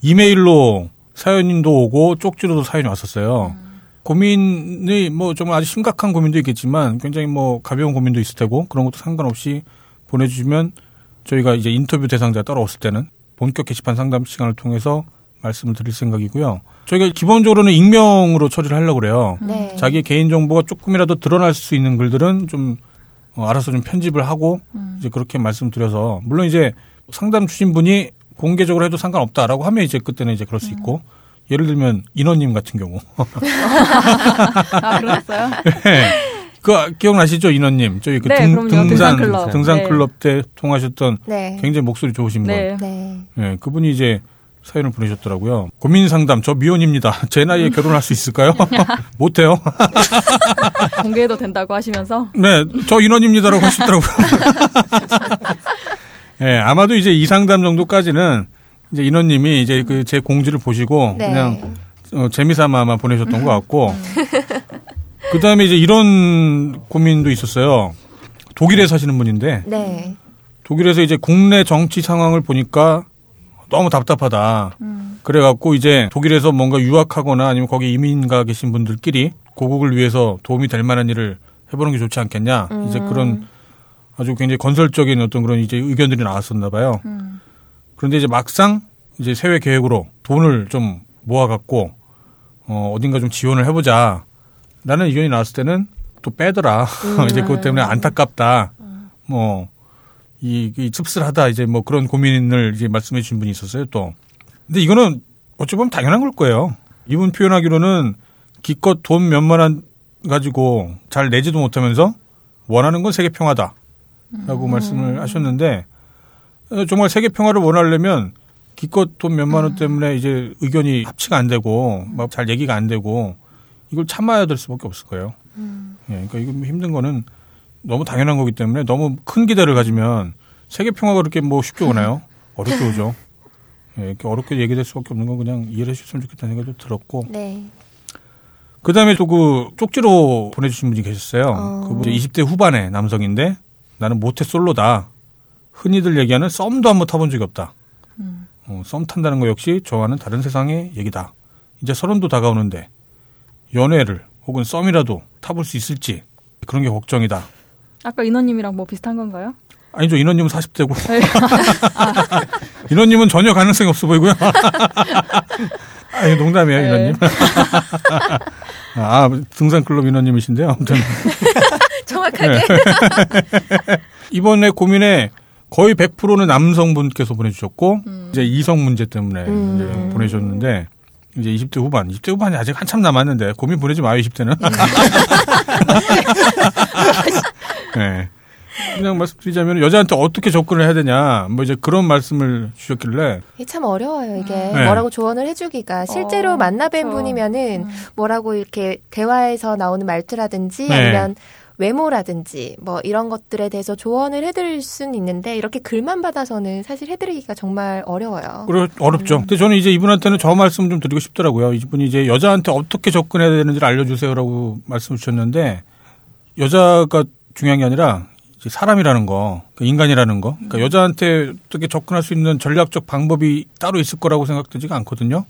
이메일로 사연도 오고 쪽지로도 사연이 왔었어요. 고민이 뭐 정말 아주 심각한 고민도 있겠지만 굉장히 뭐 가벼운 고민도 있을 테고 그런 것도 상관없이 보내주시면 저희가 이제 인터뷰 대상자 따라왔을 때는 본격 게시판 상담 시간을 통해서 말씀을 드릴 생각이고요. 저희가 기본적으로는 익명으로 처리를 하려고 그래요. 네. 자기의 개인 정보가 조금이라도 드러날 수 있는 글들은 좀 어, 알아서 좀 편집을 하고 이제 그렇게 말씀드려서 물론 이제 상담 주신 분이 공개적으로 해도 상관없다라고 하면 이제 그때는 이제 그럴 수 있고 예를 들면 인원님 같은 경우 아, 그러셨어요? 그 기억나시죠 인원님 저희 그 네, 등. 등산 등산 클럽. 등산 네. 클럽 때 통하셨던 네. 굉장히 목소리 좋으신 분 네. 네. 예, 그분이 이제 사연을 보내셨더라고요. 고민 상담, 저 미혼입니다. 제 나이에 결혼할 수 있을까요? 못해요. 공개해도 된다고 하시면서 네, 저 인원입니다라고 하시더라고요. 예, 아마도 이제 이 상담 정도까지는 이제 인원님이 이제 그 제 공지를 보시고 네. 그냥 어, 재미삼아 아마 보내셨던 것 같고 그 다음에 이제 이런 고민도 있었어요. 독일에 사시는 분인데 네. 독일에서 이제 국내 정치 상황을 보니까 너무 답답하다. 그래갖고 이제 독일에서 뭔가 유학하거나 아니면 거기 이민 가 계신 분들끼리 고국을 위해서 도움이 될 만한 일을 해보는 게 좋지 않겠냐. 이제 그런 아주 굉장히 건설적인 어떤 그런 이제 의견들이 나왔었나 봐요. 그런데 이제 막상 이제 세외 계획으로 돈을 좀 모아갖고 어, 어딘가 좀 지원을 해보자. 라는 의견이 나왔을 때는 또 빼더라. 이제 그것 때문에 안타깝다. 뭐, 이, 이 씁쓸하다. 이제 뭐 그런 고민을 이제 말씀해 주신 분이 있었어요, 또. 근데 이거는 어찌 보면 당연한 걸 거예요. 이분 표현하기로는 기껏 돈 몇만 원 가지고 잘 내지도 못하면서 원하는 건 세계 평화다. 라고 말씀을 하셨는데 어, 정말 세계 평화를 원하려면 기껏 돈 몇만 원 때문에 이제 의견이 합치가 안 되고 막 잘 얘기가 안 되고 이걸 참아야 될 수밖에 없을 거예요. 예, 그러니까 이거 힘든 거는 너무 당연한 거기 때문에 너무 큰 기대를 가지면 세계 평화가 그렇게 뭐 쉽게 오나요? 어렵게 오죠. 예, 이렇게 어렵게 얘기될 수밖에 없는 건 그냥 이해를 해주셨으면 좋겠다는 생각이 좀 들었고 네. 그 다음에 또 그 쪽지로 보내주신 분이 계셨어요. 어. 그분 20대 후반의 남성인데 나는 모태 솔로다. 흔히들 얘기하는 썸도 한번 타본 적이 없다. 어, 썸 탄다는 거 역시 저와는 다른 세상의 얘기다. 이제 서른도 다가오는데 연애를 혹은 썸이라도 타볼 수 있을지 그런 게 걱정이다. 아까 인원님이랑 뭐 비슷한 건가요? 아니죠. 인원님은 40대고. 인원님은 전혀 가능성이 없어 보이고요. 아, 이거 농담이에요, 네. 인원님. 아, 등산클럽 인원님이신데요. 아무튼. 정확하게. 네. 이번에 고민에 거의 100%는 남성분께서 보내주셨고, 이제 이성 문제 때문에 음. 이제 보내셨는데, 이제 20대 후반, 20대 후반이 아직 한참 남았는데, 고민 보내지 마요, 20대는. 네. 그냥 말씀드리자면, 여자한테 어떻게 접근을 해야 되냐, 뭐 이제 그런 말씀을 주셨길래, 참 어려워요, 이게. 네. 뭐라고 조언을 해주기가. 실제로 어, 만나뵌 그쵸. 분이면은 뭐라고 이렇게 대화에서 나오는 말투라든지 네. 아니면 외모라든지 뭐 이런 것들에 대해서 조언을 해드릴 수는 있는데 이렇게 글만 받아서는 사실 해드리기가 정말 어려워요. 그래 어렵죠. 근데 저는 이제 이분한테는 저 말씀 좀 드리고 싶더라고요. 이분이 이제 여자한테 어떻게 접근해야 되는지를 알려주세요라고 말씀 주셨는데 여자가 중요한 게 아니라 사람이라는 거, 그 인간이라는 거. 그러니까 여자한테 어떻게 접근할 수 있는 전략적 방법이 따로 있을 거라고 생각되지가 않거든요.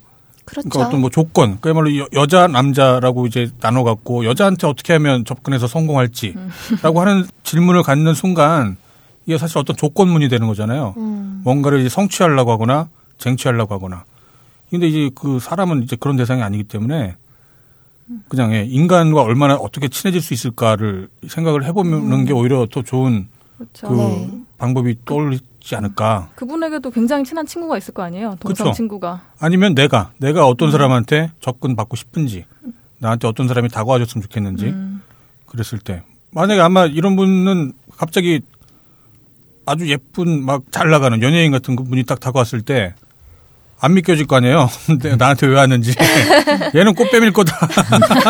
그렇죠. 그러니까 어떤 뭐 조건, 그야말로 여- 여자 남자라고 이제 나눠 갖고 여자한테 어떻게 하면 접근해서 성공할지라고 하는 질문을 갖는 순간 이게 사실 어떤 조건문이 되는 거잖아요. 음. 뭔가를 이제 성취하려고 하거나 쟁취하려고 하거나. 근데 이제 그 사람은 이제 그런 대상이 아니기 때문에 그냥 예, 인간과 얼마나 어떻게 친해질 수 있을까를 생각을 해보는 게 오히려 더 좋은 그렇죠. 그 네. 방법이 떠올리지 않을까. 그분에게도 굉장히 친한 친구가 있을 거 아니에요. 동성 그쵸. 친구가. 아니면 내가 내가 음. 어떤 사람한테 접근 받고 싶은지 나한테 어떤 사람이 다가와줬으면 좋겠는지 음. 그랬을 때 만약에 아마 이런 분은 갑자기 아주 예쁜 막 잘 나가는 연예인 같은 그 분이 딱 다가왔을 때 안 믿겨질 거 아니에요. 근데 나한테 왜 왔는지 얘는 꽃뱀일 거다.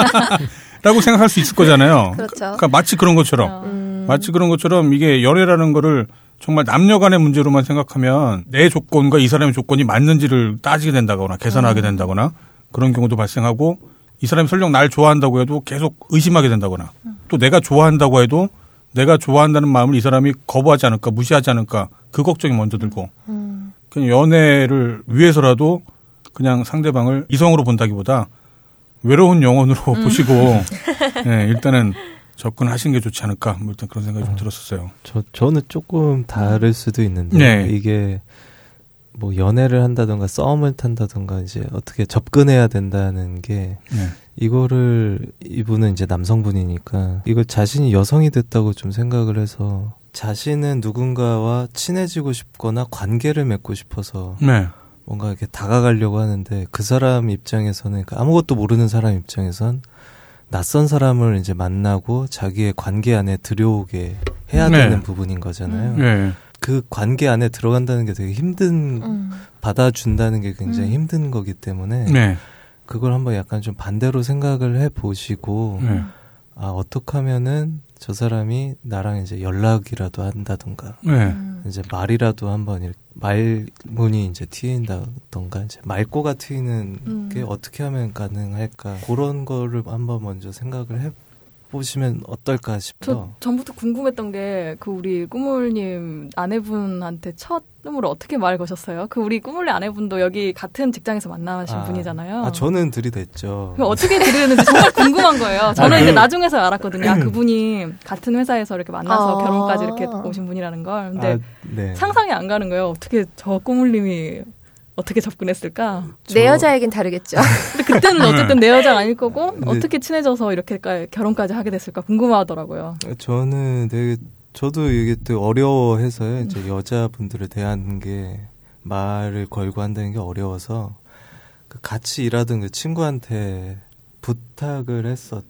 라고 생각할 수 있을 거잖아요. 그렇죠. 그러니까 마치 그런 것처럼 음. 마치 그런 것처럼 이게 연애라는 거를 정말 남녀 간의 문제로만 생각하면 내 조건과 이 사람의 조건이 맞는지를 따지게 된다거나 계산하게 된다거나 그런 경우도 발생하고 이 사람이 설령 날 좋아한다고 해도 계속 의심하게 된다거나 또 내가 좋아한다고 해도 내가 좋아한다는 마음을 이 사람이 거부하지 않을까 무시하지 않을까 그 걱정이 먼저 들고 그냥 연애를 위해서라도 그냥 상대방을 이성으로 본다기보다 외로운 영혼으로 보시고 네, 일단은 접근하시는 게 좋지 않을까 뭐 일단 그런 생각이 좀 들었었어요. 저 저는 조금 다를 수도 있는데 네. 이게 뭐 연애를 한다던가 썸을 탄다던가 이제 어떻게 접근해야 된다는 게 네. 이거를 이분은 이제 남성분이니까 이걸 자신이 여성이 됐다고 좀 생각을 해서 자신은 누군가와 친해지고 싶거나 관계를 맺고 싶어서 네. 뭔가 이렇게 다가가려고 하는데 그 사람 입장에서는 그러니까 아무것도 모르는 사람 입장에선 낯선 사람을 이제 만나고 자기의 관계 안에 들여오게 해야 네. 되는 부분인 거잖아요. 네. 그 관계 안에 들어간다는 게 되게 힘든 음. 받아준다는 게 굉장히 음. 힘든 거기 때문에 네. 그걸 한번 약간 좀 반대로 생각을 해 보시고 네. 아 어떻게 하면은 저 사람이 나랑 이제 연락이라도 한다던가 네. 이제 말이라도 한번 이렇게 말문이 이제 트인다던가 이제 말꼬가 트이는 음. 게 어떻게 하면 가능할까 그런 거를 한번 먼저 생각을 해 보시면 어떨까 싶어. 저 전부터 궁금했던 게 그 우리 꾸물님 아내분한테 첫 음으로 어떻게 말 거셨어요? 그 우리 꾸물님 아내분도 여기 같은 직장에서 만나신 아, 분이잖아요. 아 저는 들이댔죠. 그 어떻게 들으는지 정말 궁금한 거예요. 저는 아, 이제 그- 나중에서 알았거든요. 아, 그분이 같은 회사에서 이렇게 만나서 아. 결혼까지 이렇게 오신 분이라는 걸. 근데 아, 네. 상상이 안 가는 거예요. 어떻게 저 꾸물님이 어떻게 접근했을까? 내 저- 여자에겐 다르겠죠. 근데 그때는 어쨌든 내 여자가 아닐 거고 네. 어떻게 친해져서 이렇게 결혼까지 하게 됐을까 궁금하더라고요. 저는 되게 저도 이게 또 어려워해서요. 이제 여자분들을 대하는 게 말을 걸고 한다는 게 어려워서 그 같이 일하던 그 친구한테 부탁을 했었죠.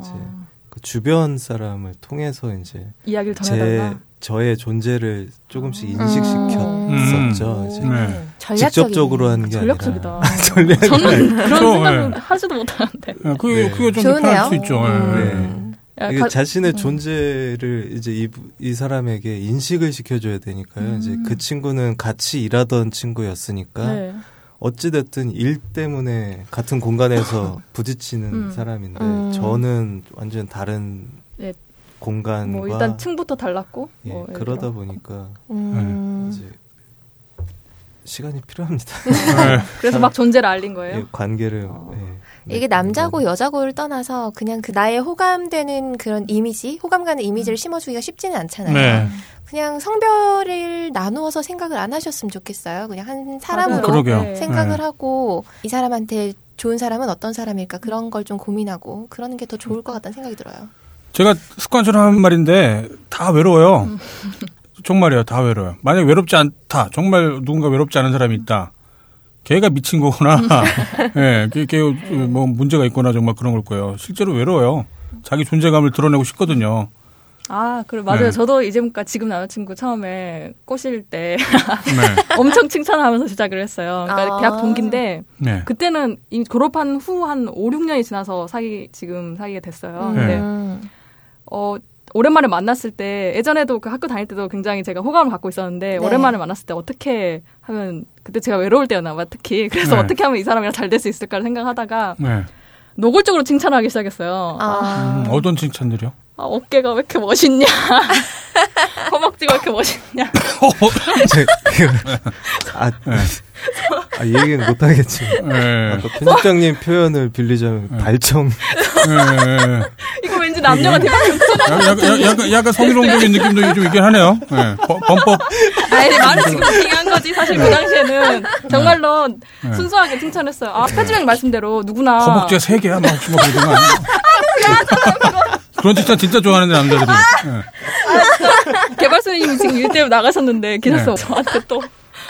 이제 어, 그 주변 사람을 통해서 이제 이야기를 제 전해달라. 저의 존재를 조금씩 음. 인식시켰었죠. 이제 네. 직접적으로 하는 게 전략적이다. 아니라 전략 저는 그런 생각을 네. 하지도 못하는데. 네, 그게, 네. 그게 좀 좋으네요. 불편할 수 있죠. 예. 음. 야, 이게 가- 자신의 음. 존재를 이제 이, 이 사람에게 인식을 시켜줘야 되니까요. 이제 그 친구는 같이 일하던 친구였으니까 네. 어찌됐든 일 때문에 같은 공간에서 부딪히는 음. 사람인데 음. 저는 완전 다른 예. 공간과 뭐 일단 층부터 달랐고 예, 뭐 그러다. 보니까 음. 이제 시간이 필요합니다. 네. 그래서 막 존재를 알린 거예요. 예, 관계를 어. 예, 이게 남자고 여자고를 떠나서 그냥 그 나의 호감되는 그런 이미지, 호감 가는 이미지를 심어주기가 쉽지는 않잖아요. 네. 그냥 성별을 나누어서 생각을 안 하셨으면 좋겠어요. 그냥 한 사람으로 그러게요. 네. 생각을 네. 하고 이 사람한테 좋은 사람은 어떤 사람일까 그런 걸 좀 고민하고 그러는 게 더 좋을 것 같다는 생각이 들어요. 제가 습관처럼 하는 말인데 다 외로워요. 정말이에요. 다 외로워요. 만약 외롭지 않다. 정말 누군가 외롭지 않은 사람이 있다. 걔가 미친 거구나. 예, 걔, 걔뭐 문제가 있거나 정말 그런 걸 거예요. 실제로 외로워요. 자기 존재감을 드러내고 싶거든요. 아, 그래 맞아요. 네. 저도 이제까 지금 남자친구 처음에 꼬실 때 네. 엄청 칭찬하면서 시작을 했어요. 그러니까 아. 대학 동기인데 네. 그때는 이미 졸업한 후 한 5, 6년이 지나서 사귀 지금 사귀게 됐어요. 네. 근데 음. 어 오랜만에 만났을 때 예전에도 그 학교 다닐 때도 굉장히 제가 호감을 갖고 있었는데 네. 오랜만에 만났을 때 어떻게 하면 그때 제가 외로울 때였나 봐 특히 그래서 네. 어떻게 하면 이 사람이랑 잘 될 수 있을까를 생각하다가 네. 노골적으로 칭찬하기 시작했어요. 아. 음, 어떤 칭찬들이요? 아, 어깨가 왜 이렇게 멋있냐? 허벅지가 왜 이렇게 멋있냐? 이제 아, 아, 이 얘기는 못 하겠지. 네. 아까 편집장님 표현을 빌리자면 발정. 네. 이거 왠지 남녀가 대박이 약간, 약간, 약간, 성희롱적인 느낌도 좀 있긴 하네요. 네. 범- 범법. 아니, 말을 지금 비한 거지. 사실 그 당시에는 정말로 순수하게 칭찬했어요. 아, 편집장 말씀대로 누구나. 허벅지가 세 개야? 막 혹시 뭐 그러더만. 그 런 칭찬 진짜 좋아하는데 남자들이. 네. 개발소님이 지금 일 때문에 나가셨는데 계셔서 네. 저한테 또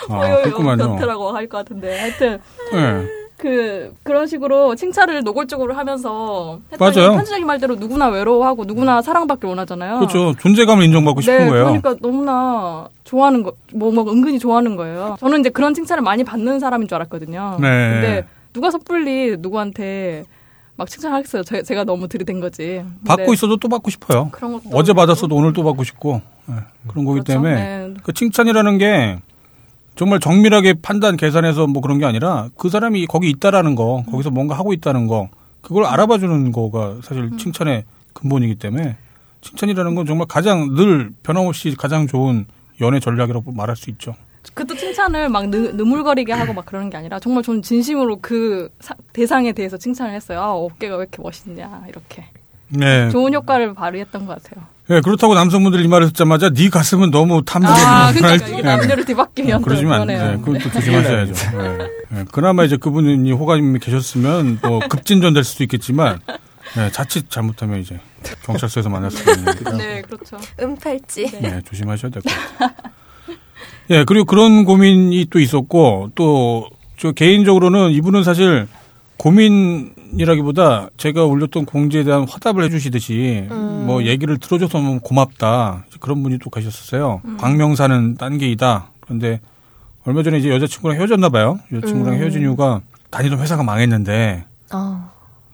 아, 어여여 그렇구만요. 변태라고 할 것 같은데 하여튼 네. 그 그런 식으로 칭찬을 노골적으로 하면서 맞아요. 편지적인 말대로 누구나 외로워하고 누구나 사랑받길 원하잖아요. 그렇죠. 존재감을 인정받고 싶은 네, 거예요. 그러니까 너무나 좋아하는 거, 뭐, 뭐, 은근히 좋아하는 거예요. 저는 이제 그런 칭찬을 많이 받는 사람인 줄 알았거든요. 네. 근데 누가 섣불리 누구한테 막 칭찬하겠어요. 제, 제가 너무 들이댄 거지. 받고 있어도 또 받고 싶어요. 그런 것도 어제 받았어도 오늘 또 받고 싶고 네, 그런 거기 그렇죠. 때문에 네. 그 칭찬이라는 게 정말 정밀하게 판단 계산해서 뭐 그런 게 아니라 그 사람이 거기 있다라는 거 거기서 뭔가 하고 있다는 거 그걸 알아봐 주는 거가 사실 음. 칭찬의 근본이기 때문에 칭찬이라는 건 정말 가장 늘 변함없이 가장 좋은 연애 전략이라고 말할 수 있죠. 그것도 칭찬을 막 느, 느물거리게 하고 막 그러는 게 아니라 정말 저는 진심으로 그 사- 대상에 대해서 칭찬을 했어요. 아, 어깨가 왜 이렇게 멋있냐 이렇게 네. 좋은 효과를 발휘했던 것 같아요. 네, 그렇다고 남성분들 이 말을 듣자마자 네 가슴은 너무 탐스러워. 아, 그러니까 뒤바뀌면 또 네. 그러시면 안 돼. 그러네요. 그건 또 조심하셔야죠. 네. 네. 그나마 이제 그분이 호감이 계셨으면 뭐 급진전될 수도 있겠지만 네, 자칫 잘못하면 이제 경찰서에서 만날 수도 있는 네, 그렇죠. 음팔찌. 네, 조심하셔야 될 것 같아요. 예, 그리고 그런 고민이 또 있었고, 또, 저 개인적으로는 이분은 사실 고민이라기보다 제가 올렸던 공지에 대한 화답을 해주시듯이 뭐 얘기를 들어줘서 너무 고맙다. 그런 분이 또 가셨었어요. 광명사는 딴 게이다. 그런데 얼마 전에 이제 여자친구랑 헤어졌나 봐요. 여자친구랑 헤어진 이유가 다니던 회사가 망했는데 어.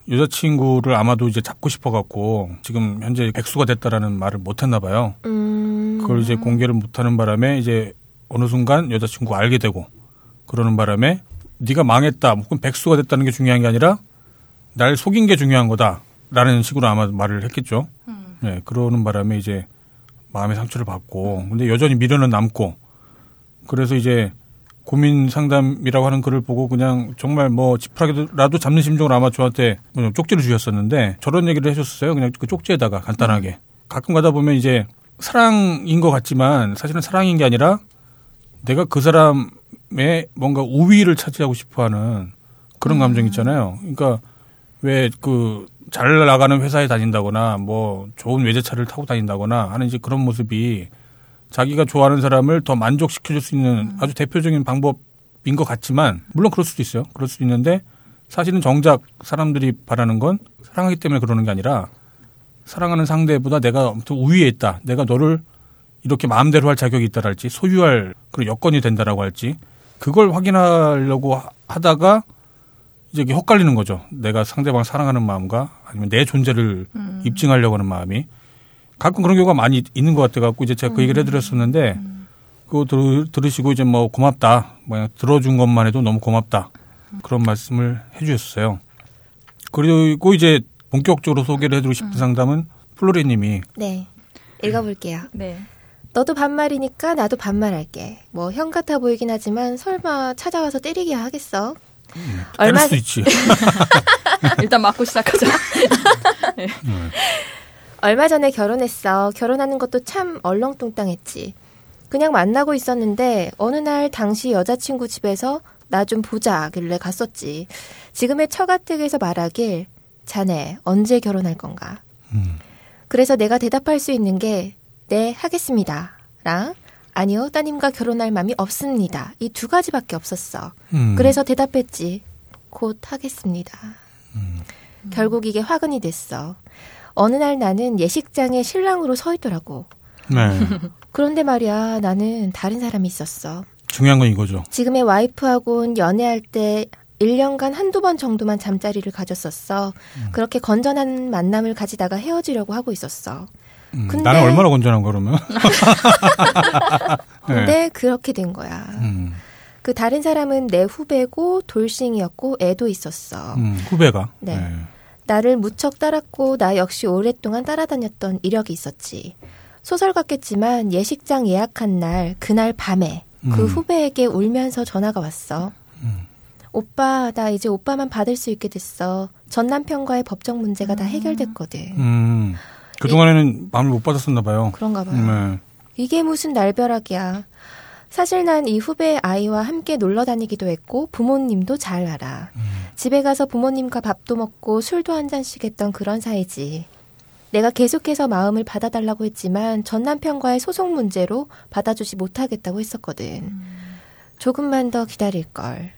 여자친구를 아마도 이제 잡고 싶어갖고 지금 현재 백수가 됐다라는 말을 못했나 봐요. 음. 그걸 이제 공개를 못하는 바람에 이제 어느 순간 여자친구 가 알게 되고 그러는 바람에 네가 망했다, 혹은 백수가 됐다는 게 중요한 게 아니라 날 속인 게 중요한 거다라는 식으로 아마 말을 했겠죠. 네, 그러는 바람에 이제 마음의 상처를 받고 근데 여전히 미련은 남고 그래서 이제 고민 상담이라고 하는 글을 보고 그냥 정말 뭐 지푸라기라도 잡는 심정으로 아마 저한테 그냥 쪽지를 주셨었는데 저런 얘기를 해줬어요. 그냥 그 쪽지에다가 간단하게 가끔 가다 보면 이제 사랑인 것 같지만 사실은 사랑인 게 아니라 내가 그 사람의 뭔가 우위를 차지하고 싶어하는 그런 감정 있잖아요. 그러니까 왜 그 잘 나가는 회사에 다닌다거나 뭐 좋은 외제차를 타고 다닌다거나 하는 이제 그런 모습이 자기가 좋아하는 사람을 더 만족시켜줄 수 있는 아주 대표적인 방법인 것 같지만 물론 그럴 수도 있어요. 그럴 수도 있는데 사실은 정작 사람들이 바라는 건 사랑하기 때문에 그러는 게 아니라 사랑하는 상대보다 내가 아무튼 우위에 있다. 내가 너를 이렇게 마음대로 할 자격이 있다랄지 소유할 그런 여건이 된다라고 할지 그걸 확인하려고 하- 하다가 이제 이게 헛갈리는 거죠. 내가 상대방을 사랑하는 마음과 아니면 내 존재를 입증하려고 하는 마음이 가끔 그런 경우가 많이 있는 것 같아 갖고 이제 제가 그 얘기를 해드렸었는데 그거 들, 들으시고 이제 뭐 고맙다. 뭐 들어준 것만 해도 너무 고맙다. 그런 말씀을 해주셨어요. 그리고 이제 본격적으로 소개를 해드리고 싶은 상담은 플로리님이 네. 읽어볼게요. 네. 너도 반말이니까 나도 반말할게. 뭐 형 같아 보이긴 하지만 설마 찾아와서 때리게 하겠어? 때릴 얼마 수도 있지. 일단 맞고 시작하자. 얼마 전에 결혼했어. 결혼하는 것도 참 얼렁뚱땅했지. 그냥 만나고 있었는데 어느 날 당시 여자친구 집에서 나 좀 보자길래 갔었지. 지금의 처가댁에서 말하길 자네 언제 결혼할 건가? 음. 그래서 내가 대답할 수 있는 게 네, 하겠습니다. 랑 아니요, 따님과 결혼할 마음이 없습니다. 이 두 가지밖에 없었어. 음. 그래서 대답했지. 곧 하겠습니다. 결국 이게 화근이 됐어. 어느 날 나는 예식장에 신랑으로 서 있더라고. 네. 그런데 말이야, 나는 다른 사람이 있었어. 중요한 건 이거죠. 지금의 와이프하고는 연애할 때 1년간 한두 번 정도만 잠자리를 가졌었어. 그렇게 건전한 만남을 가지다가 헤어지려고 하고 있었어. 음, 근데- 나는 얼마나 건전한 거 그러면? 근데 그렇게 된 거야. 음, 그 다른 사람은 내 후배고 돌싱이었고 애도 있었어. 음, 후배가. 네. 나를 무척 따랐고 나 역시 오랫동안 따라다녔던 이력이 있었지. 소설 같겠지만 예식장 예약한 날 그날 밤에 그 음. 후배에게 울면서 전화가 왔어. 오빠 나 이제 오빠만 받을 수 있게 됐어. 전 남편과의 법적 문제가 다 해결됐거든. 음, 그동안에는 마음을 못 받았었나 봐요. 그런가 봐요. 네. 이게 무슨 날벼락이야. 사실 난 이 후배의 아이와 함께 놀러 다니기도 했고 부모님도 잘 알아. 집에 가서 부모님과 밥도 먹고 술도 한 잔씩 했던 그런 사이지. 내가 계속해서 마음을 받아달라고 했지만 전 남편과의 소송 문제로 받아주지 못하겠다고 했었거든. 조금만 더 기다릴 걸.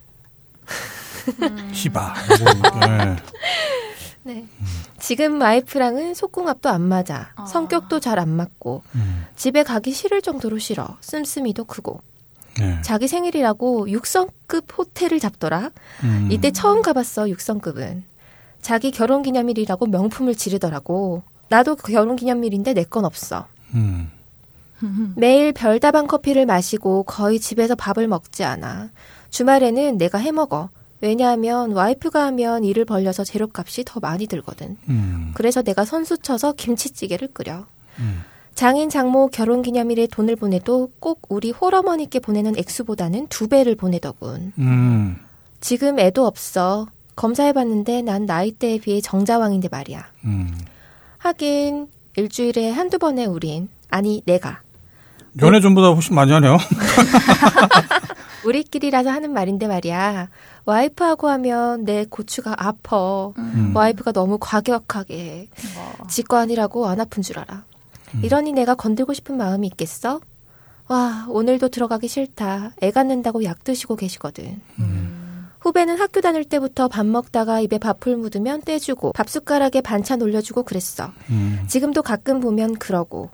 시바. 네. 네. 지금 와이프랑은 속궁합도 안 맞아. 성격도 잘 안 맞고. 음. 집에 가기 싫을 정도로 싫어. 씀씀이도 크고. 네. 자기 생일이라고 6성급 호텔을 잡더라. 음. 이때 처음 가봤어, 6성급은. 자기 결혼 기념일이라고 명품을 지르더라고. 나도 그 결혼 기념일인데 내 건 없어. 음. 매일 별다방 커피를 마시고 거의 집에서 밥을 먹지 않아. 주말에는 내가 해 먹어. 왜냐하면 와이프가 하면 일을 벌려서 재료값이 더 많이 들거든. 음. 그래서 내가 선수 쳐서 김치찌개를 끓여. 음. 장인 장모 결혼 기념일에 돈을 보내도 꼭 우리 홀어머니께 보내는 액수보다는 두 배를 보내더군. 음. 지금 애도 없어. 검사해봤는데 난 나이대에 비해 정자왕인데 말이야. 음. 하긴 일주일에 한두 번에 우린 아니 내가 연애 전보다 훨씬 많이 하네요. 우리끼리라서 하는 말인데 말이야. 와이프하고 하면 내 고추가 아파. 음. 와이프가 너무 과격하게 해. 지거 아니라고 안 아픈 줄 알아. 이러니 내가 건들고 싶은 마음이 있겠어? 와, 오늘도 들어가기 싫다. 애 갖는다고 약 드시고 계시거든. 후배는 학교 다닐 때부터 밥 먹다가 입에 밥풀 묻으면 떼주고 밥 숟가락에 반찬 올려주고 그랬어. 음. 지금도 가끔 보면 그러고.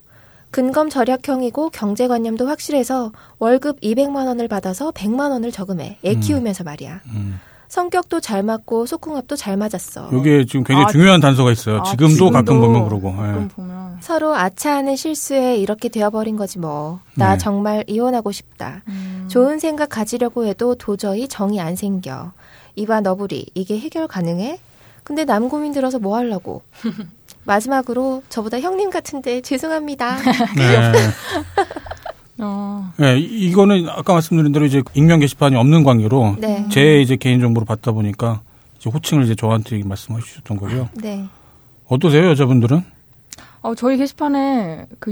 근검 절약형이고 경제관념도 확실해서 월급 200만 원을 받아서 100만 원을 저금해. 애 음. 키우면서 말이야. 음. 성격도 잘 맞고 속궁합도 잘 맞았어. 여기에 지금 굉장히 아, 중요한 단서가 있어요. 아, 지금도, 지금도 가끔 보면 그러고. 예. 가끔 보면. 서로 아차하는 실수에 이렇게 되어버린 거지 뭐. 나 네. 정말 이혼하고 싶다. 음. 좋은 생각 가지려고 해도 도저히 정이 안 생겨. 이봐 너부리 이게 해결 가능해? 근데 남 고민 들어서 뭐 하려고? 마지막으로 저보다 형님 같은데 죄송합니다. 네. 어. 네, 이- 이거는 아까 말씀드린 대로 이제 익명 게시판이 없는 관계로 네. 제 이제 개인 정보를 받다 보니까 이제 호칭을 이제 저한테 말씀해 주셨던 거고요. 네. 어떠세요, 여자분들은? 어, 저희 게시판에 그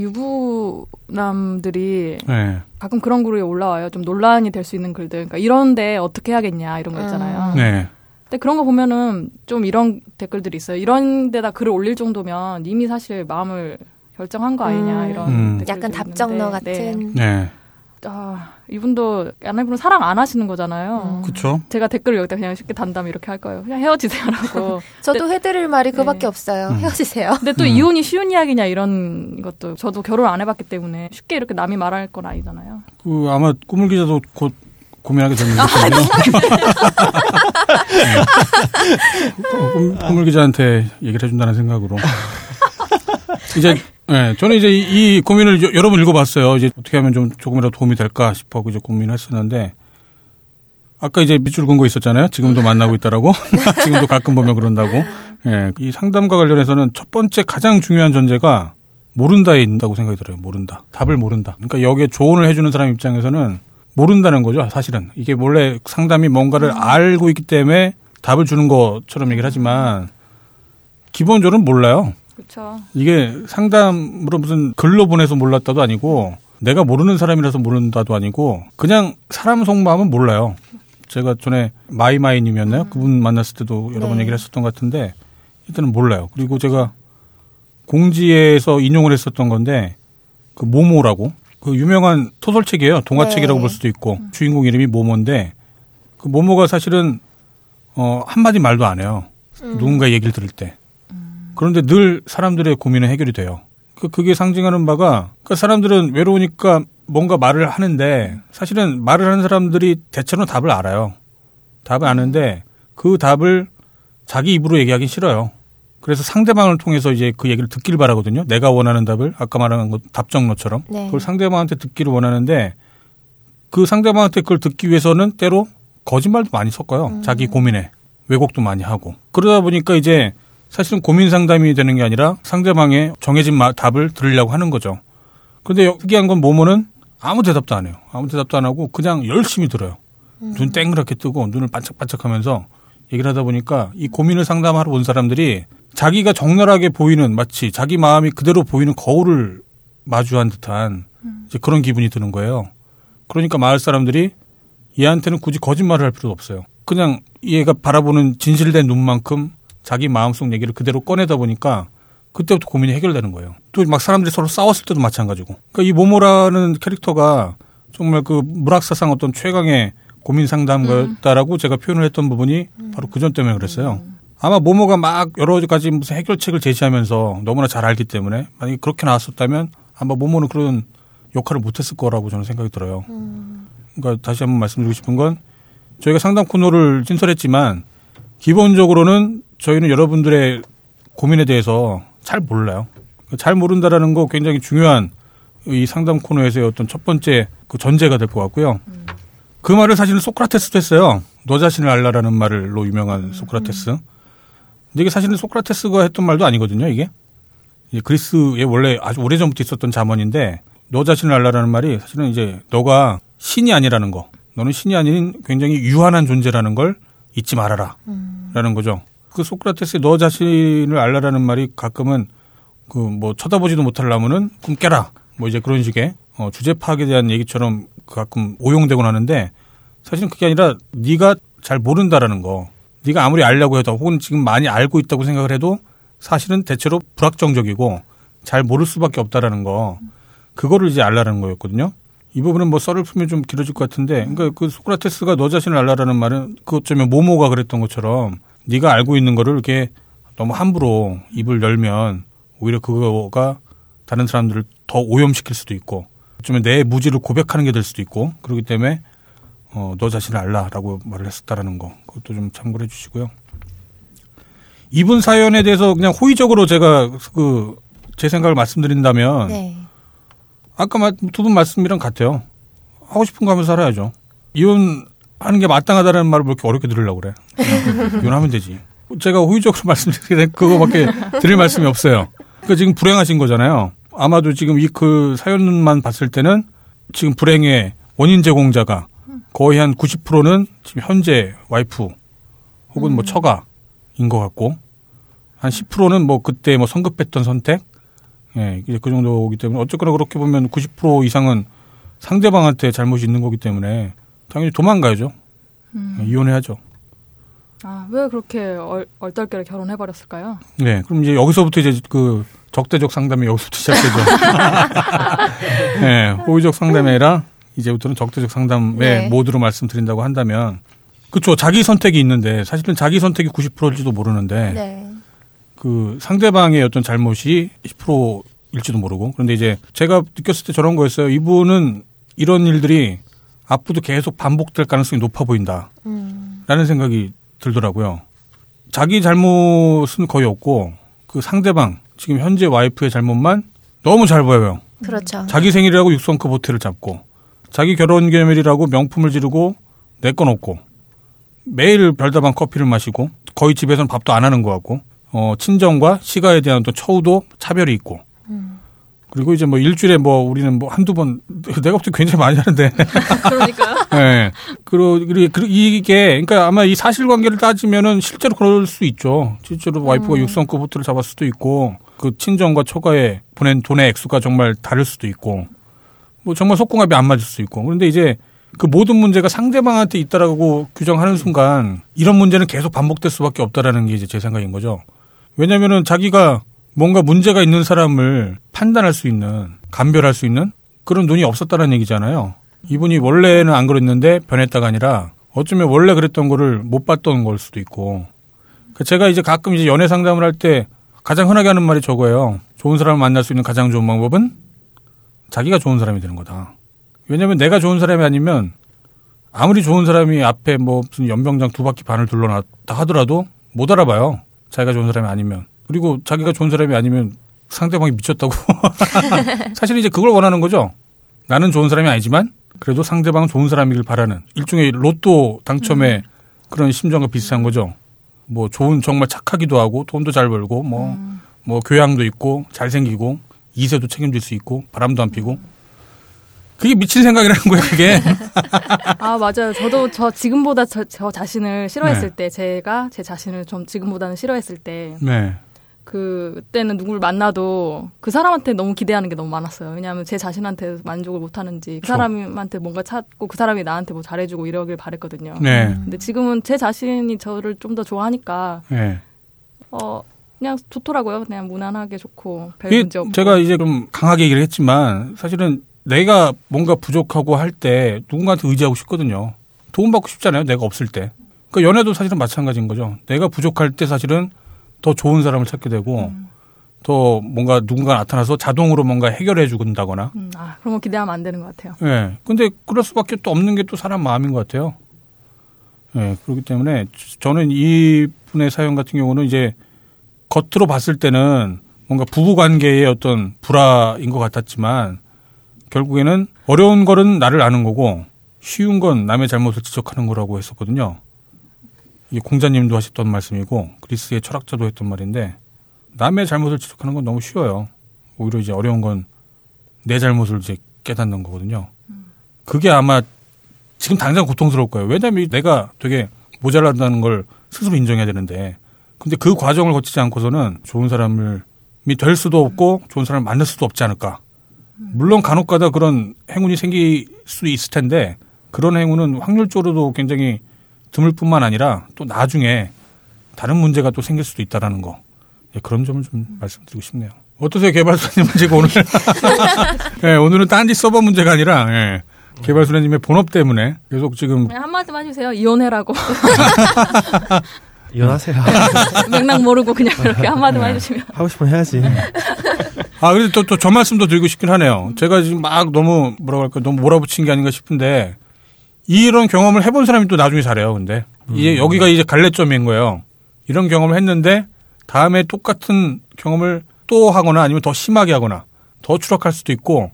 유부남들이 네. 가끔 그런 글이 올라와요. 좀 논란이 될 수 있는 글들. 그러니까 이런데 어떻게 해야겠냐 이런 거 있잖아요. 네. 근데 그런 거 보면은 좀 이런 댓글들이 있어요. 이런 데다 글을 올릴 정도면 이미 사실 마음을 결정한 거 아니냐 음. 이런 음. 댓글들이 약간 답정너 네. 같은. 네. 아, 이분도 아내분은 사랑 안 하시는 거잖아요. 그쵸. 제가 댓글을 여기다 그냥 쉽게 단담 이렇게 할 거예요. 그냥 헤어지세요라고. 저도 해드릴 말이 그밖에 네. 없어요. 음. 헤어지세요. 근데 또 음. 이혼이 쉬운 이야기냐 이런 것도 저도 결혼 안 해봤기 때문에 쉽게 이렇게 남이 말할 건 아니잖아요. 그 아마 꾸물 기자도 곧 고민하게 되는 아, 거거든요. 네. 꾸물 기자한테 얘기를 해준다는 생각으로. 이제 네, 저는 이제 이, 이 고민을 여- 여러 번 읽어봤어요. 이제 어떻게 하면 좀 조금이라도 도움이 될까 싶어 이제 고민했었는데 아까 이제 밑줄 긋고 있었잖아요. 지금도 만나고 있다라고. 지금도 가끔 보면 그런다고. 예, 이 상담과 관련해서는 첫 번째 가장 중요한 전제가 모른다에 있다고 생각이 들어요. 모른다. 답을 모른다. 그러니까 여기에 조언을 해주는 사람 입장에서는 모른다는 거죠. 사실은 이게 원래 상담이 뭔가를 알고 있기 때문에 답을 주는 것처럼 얘기를 하지만 기본적으로는 몰라요. 그렇죠. 이게 상담으로 무슨 글로 보내서 몰랐다도 아니고 내가 모르는 사람이라서 모른다도 아니고 그냥 사람 속마음은 몰라요. 제가 전에 마이마이님이었나요? 그분 만났을 때도 여러 번 네. 얘기를 했었던 것 같은데 일단은 몰라요. 그리고 제가 공지에서 인용을 했었던 건데 그 모모라고 그 유명한 소설책이에요. 동화책이라고 네. 볼 수도 있고 주인공 이름이 모모인데 그 모모가 사실은 어 한마디 말도 안 해요. 누군가 얘기를 들을 때. 그런데 늘 사람들의 고민은 해결이 돼요. 그 그게 상징하는 바가 그 사람들은 외로우니까 뭔가 말을 하는데 사실은 말을 하는 사람들이 대체로 답을 알아요. 답을 아는데 그 답을 자기 입으로 얘기하기 싫어요. 그래서 상대방을 통해서 이제 그 얘기를 듣기를 바라거든요. 내가 원하는 답을 아까 말한 것 답정너처럼 네. 그걸 상대방한테 듣기를 원하는데 그 상대방한테 그걸 듣기 위해서는 때로 거짓말도 많이 섞어요. 자기 고민에 왜곡도 많이 하고 그러다 보니까 이제 사실은 고민 상담이 되는 게 아니라 상대방의 정해진 마- 답을 들으려고 하는 거죠. 그런데 특이한 건 모모는 아무 대답도 안 해요. 아무 대답도 안 하고 그냥 열심히 들어요. 눈 땡그랗게 뜨고 눈을 반짝반짝하면서 얘기를 하다 보니까 이 고민을 상담하러 온 사람들이 자기가 적나라하게 보이는 마치 자기 마음이 그대로 보이는 거울을 마주한 듯한 이제 그런 기분이 드는 거예요. 그러니까 마을 사람들이 얘한테는 굳이 거짓말을 할 필요도 없어요. 그냥 얘가 바라보는 진실된 눈만큼 자기 마음속 얘기를 그대로 꺼내다 보니까 그때부터 고민이 해결되는 거예요. 또 막 사람들이 서로 싸웠을 때도 마찬가지고. 그러니까 이 모모라는 캐릭터가 정말 그 물학사상 어떤 최강의 고민 상담가였다라고 제가 표현을 했던 부분이 바로 그 점 때문에 그랬어요. 아마 모모가 막 여러 가지 무슨 해결책을 제시하면서 너무나 잘 알기 때문에 만약에 그렇게 나왔었다면 아마 모모는 그런 역할을 못했을 거라고 저는 생각이 들어요. 그러니까 다시 한번 말씀드리고 싶은 건 저희가 상담 코너를 신설했지만 기본적으로는 저희는 여러분들의 고민에 대해서 잘 몰라요. 잘 모른다라는 거 굉장히 중요한 이 상담 코너에서의 어떤 첫 번째 그 전제가 될 것 같고요. 그 말을 사실은 소크라테스도 했어요. 너 자신을 알라라는 말로 유명한 소크라테스. 근데 이게 사실은 소크라테스가 했던 말도 아니거든요, 이게. 이제 그리스에 원래 아주 오래 전부터 있었던 자문인데 너 자신을 알라라는 말이 사실은 이제 너가 신이 아니라는 거. 너는 신이 아닌 굉장히 유한한 존재라는 걸 잊지 말아라. 라는 거죠. 그 소크라테스의 너 자신을 알라라는 말이 가끔은 그 뭐 쳐다보지도 못할 나무는 꿈 깨라. 뭐 이제 그런 식의 어, 주제 파악에 대한 얘기처럼 가끔 오용되곤 하는데 사실은 그게 아니라 네가 잘 모른다라는 거. 네가 아무리 알려고 해도 혹은 지금 많이 알고 있다고 생각을 해도 사실은 대체로 불확정적이고 잘 모를 수밖에 없다라는 거. 그거를 이제 알라라는 거였거든요. 이 부분은 뭐 썰을 풀면 좀 길어질 것 같은데, 그러니까 그 소크라테스가 너 자신을 알라라는 말은 그 어쩌면 모모가 그랬던 것처럼 네가 알고 있는 거를 이렇게 너무 함부로 입을 열면 오히려 그거가 다른 사람들을 더 오염시킬 수도 있고, 어쩌면 내 무지를 고백하는 게 될 수도 있고, 그렇기 때문에 어, 너 자신을 알라라고 말을 했었다라는 거, 그것도 좀 참고를 해주시고요. 이분 사연에 대해서 그냥 호의적으로 제가 그 제 생각을 말씀드린다면 네. 아까 두 분 말씀이랑 같아요. 하고 싶은 거 하면서 살아야죠. 이혼 하는 게 마땅하다는 말을 왜 이렇게 어렵게 들으려고 그래. 이혼하면 되지. 제가 호의적으로 말씀드리게 된 그거밖에 드릴 말씀이 없어요. 그러니까 지금 불행하신 거잖아요. 아마도 지금 이 그 사연만 봤을 때는 지금 불행의 원인 제공자가 거의 한 90%는 지금 현재 와이프 혹은 뭐 처가인 것 같고 한 10%는 뭐 그때 뭐 성급했던 선택 예, 이제 그 정도이기 때문에 어쨌거나 그렇게 보면 90% 이상은 상대방한테 잘못이 있는 거기 때문에 당연히 도망가야죠. 예, 이혼해야죠. 아, 왜 그렇게 얼, 얼떨결에 결혼해 버렸을까요? 네, 그럼 이제 여기서부터 이제 그 적대적 상담이 여기서부터 시작되죠. 네, 호의적 상담이 아니라 이제부터는 적대적 상담의 네. 모드로 말씀드린다고 한다면 그렇죠. 자기 선택이 있는데 사실은 자기 선택이 90%일지도 모르는데 네. 그 상대방의 어떤 잘못이 10%일지도 모르고 그런데 이제 제가 느꼈을 때 저런 거였어요. 이분은 이런 일들이 앞으로도 계속 반복될 가능성이 높아 보인다. 라는 생각이 들더라고요. 자기 잘못은 거의 없고 그 상대방 지금 현재 와이프의 잘못만 너무 잘 보여요. 그렇죠. 자기 생일이라고 육성급 호텔을 잡고 자기 결혼 기념일이라고 명품을 지르고 내 건 없고 매일 별다방 커피를 마시고 거의 집에서는 밥도 안 하는 것 같고 어 친정과 시가에 대한 또 처우도 차별이 있고 그리고 이제 뭐 일주일에 뭐 우리는 뭐 한두 번 내가 볼 때 굉장히 많이 하는데 그러니까요. 예. 그리고 그리- 그리- 이게 그러니까 아마 이 사실관계를 따지면은 실제로 그럴 수 있죠. 실제로 와이프가 육성급 호텔을 잡았을 수도 있고 그 친정과 처가에 보낸 돈의 액수가 정말 다를 수도 있고 뭐 정말 속궁합이 안 맞을 수 있고 그런데 이제 그 모든 문제가 상대방한테 있다라고 규정하는 순간 이런 문제는 계속 반복될 수밖에 없다라는 게 이제 제 생각인 거죠. 왜냐면은 자기가 뭔가 문제가 있는 사람을 판단할 수 있는 감별할 수 있는 그런 눈이 없었다는 얘기잖아요. 이분이 원래는 안 그랬는데 변했다가 아니라 어쩌면 원래 그랬던 거를 못 봤던 걸 수도 있고. 그 제가 이제 가끔 이제 연애 상담을 할 때 가장 흔하게 하는 말이 저거예요. 좋은 사람을 만날 수 있는 가장 좋은 방법은 자기가 좋은 사람이 되는 거다. 왜냐면 내가 좋은 사람이 아니면 아무리 좋은 사람이 앞에 뭐 무슨 연병장 두 바퀴 반을 둘러놨다 하더라도 못 알아봐요. 자기가 좋은 사람이 아니면. 그리고 자기가 좋은 사람이 아니면 상대방이 미쳤다고. 사실 이제 그걸 원하는 거죠. 나는 좋은 사람이 아니지만 그래도 상대방은 좋은 사람이길 바라는 일종의 로또 당첨의 그런 심정과 비슷한 거죠. 뭐 좋은 정말 착하기도 하고 돈도 잘 벌고 뭐뭐 교양도 있고 잘생기고 이세도 책임질 수 있고 바람도 안 피고 그게 미친 생각이라는 거예요. 그게 아 맞아요. 저도 저 지금보다 저, 저 자신을 싫어했을 네. 때 제가 제 자신을 좀 지금보다는 싫어했을 때 네. 그때는 누구를 만나도 그 사람한테 너무 기대하는 게 너무 많았어요. 왜냐하면 제 자신한테 만족을 못 하는지 그. 사람한테 뭔가 찾고 그 사람이 나한테 뭐 잘해주고 이러길 바랬거든요. 네. 근데 지금은 제 자신이 저를 좀 더 좋아하니까 네. 어 그냥 좋더라고요. 그냥 무난하게 좋고 별 문제 없고. 제가 이제 좀 강하게 얘기를 했지만 사실은 내가 뭔가 부족하고 할 때 누군가한테 의지하고 싶거든요. 도움받고 싶잖아요. 내가 없을 때. 그러니까 연애도 사실은 마찬가지인 거죠. 내가 부족할 때 사실은 더 좋은 사람을 찾게 되고 음. 더 뭔가 누군가 나타나서 자동으로 뭔가 해결해 주는다거나. 음, 아, 그런 거 기대하면 안 되는 것 같아요. 예. 근데 그럴 수밖에 또 없는 게 또 사람 마음인 것 같아요. 예. 그렇기 때문에 저는 이 분의 사연 같은 경우는 이제 겉으로 봤을 때는 뭔가 부부 관계의 어떤 불화인 것 같았지만 결국에는 어려운 거는 나를 아는 거고 쉬운 건 남의 잘못을 지적하는 거라고 했었거든요. 이게 공자님도 하셨던 말씀이고 그리스의 철학자도 했던 말인데 남의 잘못을 지적하는 건 너무 쉬워요. 오히려 이제 어려운 건 내 잘못을 이제 깨닫는 거거든요. 그게 아마 지금 당장 고통스러울 거예요. 왜냐하면 내가 되게 모자란다는 걸 스스로 인정해야 되는데 근데 그 과정을 거치지 않고서는 좋은 사람을 될 수도 없고 좋은 사람을 만날 수도 없지 않을까. 물론 간혹가다 그런 행운이 생길 수 있을 텐데 그런 행운은 확률적으로도 굉장히 드물 뿐만 아니라 또 나중에 다른 문제가 또 생길 수도 있다라는 거. 예, 그런 점을 좀 말씀드리고 싶네요. 어떠세요, 개발소님 문제가 오늘? 예, 오늘은 딴지 서버 문제가 아니라, 예, 개발소님의 본업 때문에 계속 지금 그냥 한마디만 해주세요. 이혼해라고. 이혼하세요. 맥락 모르고 그냥 그렇게 한마디만 해주시면. 하고 싶으면 해야지. 아, 근데 또, 또 저 말씀도 드리고 싶긴 하네요. 제가 지금 막 너무, 뭐라고 할까, 너무 몰아붙인 게 아닌가 싶은데, 이런 경험을 해본 사람이 또 나중에 잘해요, 근데. 이제 여기가 이제 갈래점인 거예요. 이런 경험을 했는데, 다음에 똑같은 경험을 또 하거나 아니면 더 심하게 하거나, 더 추락할 수도 있고,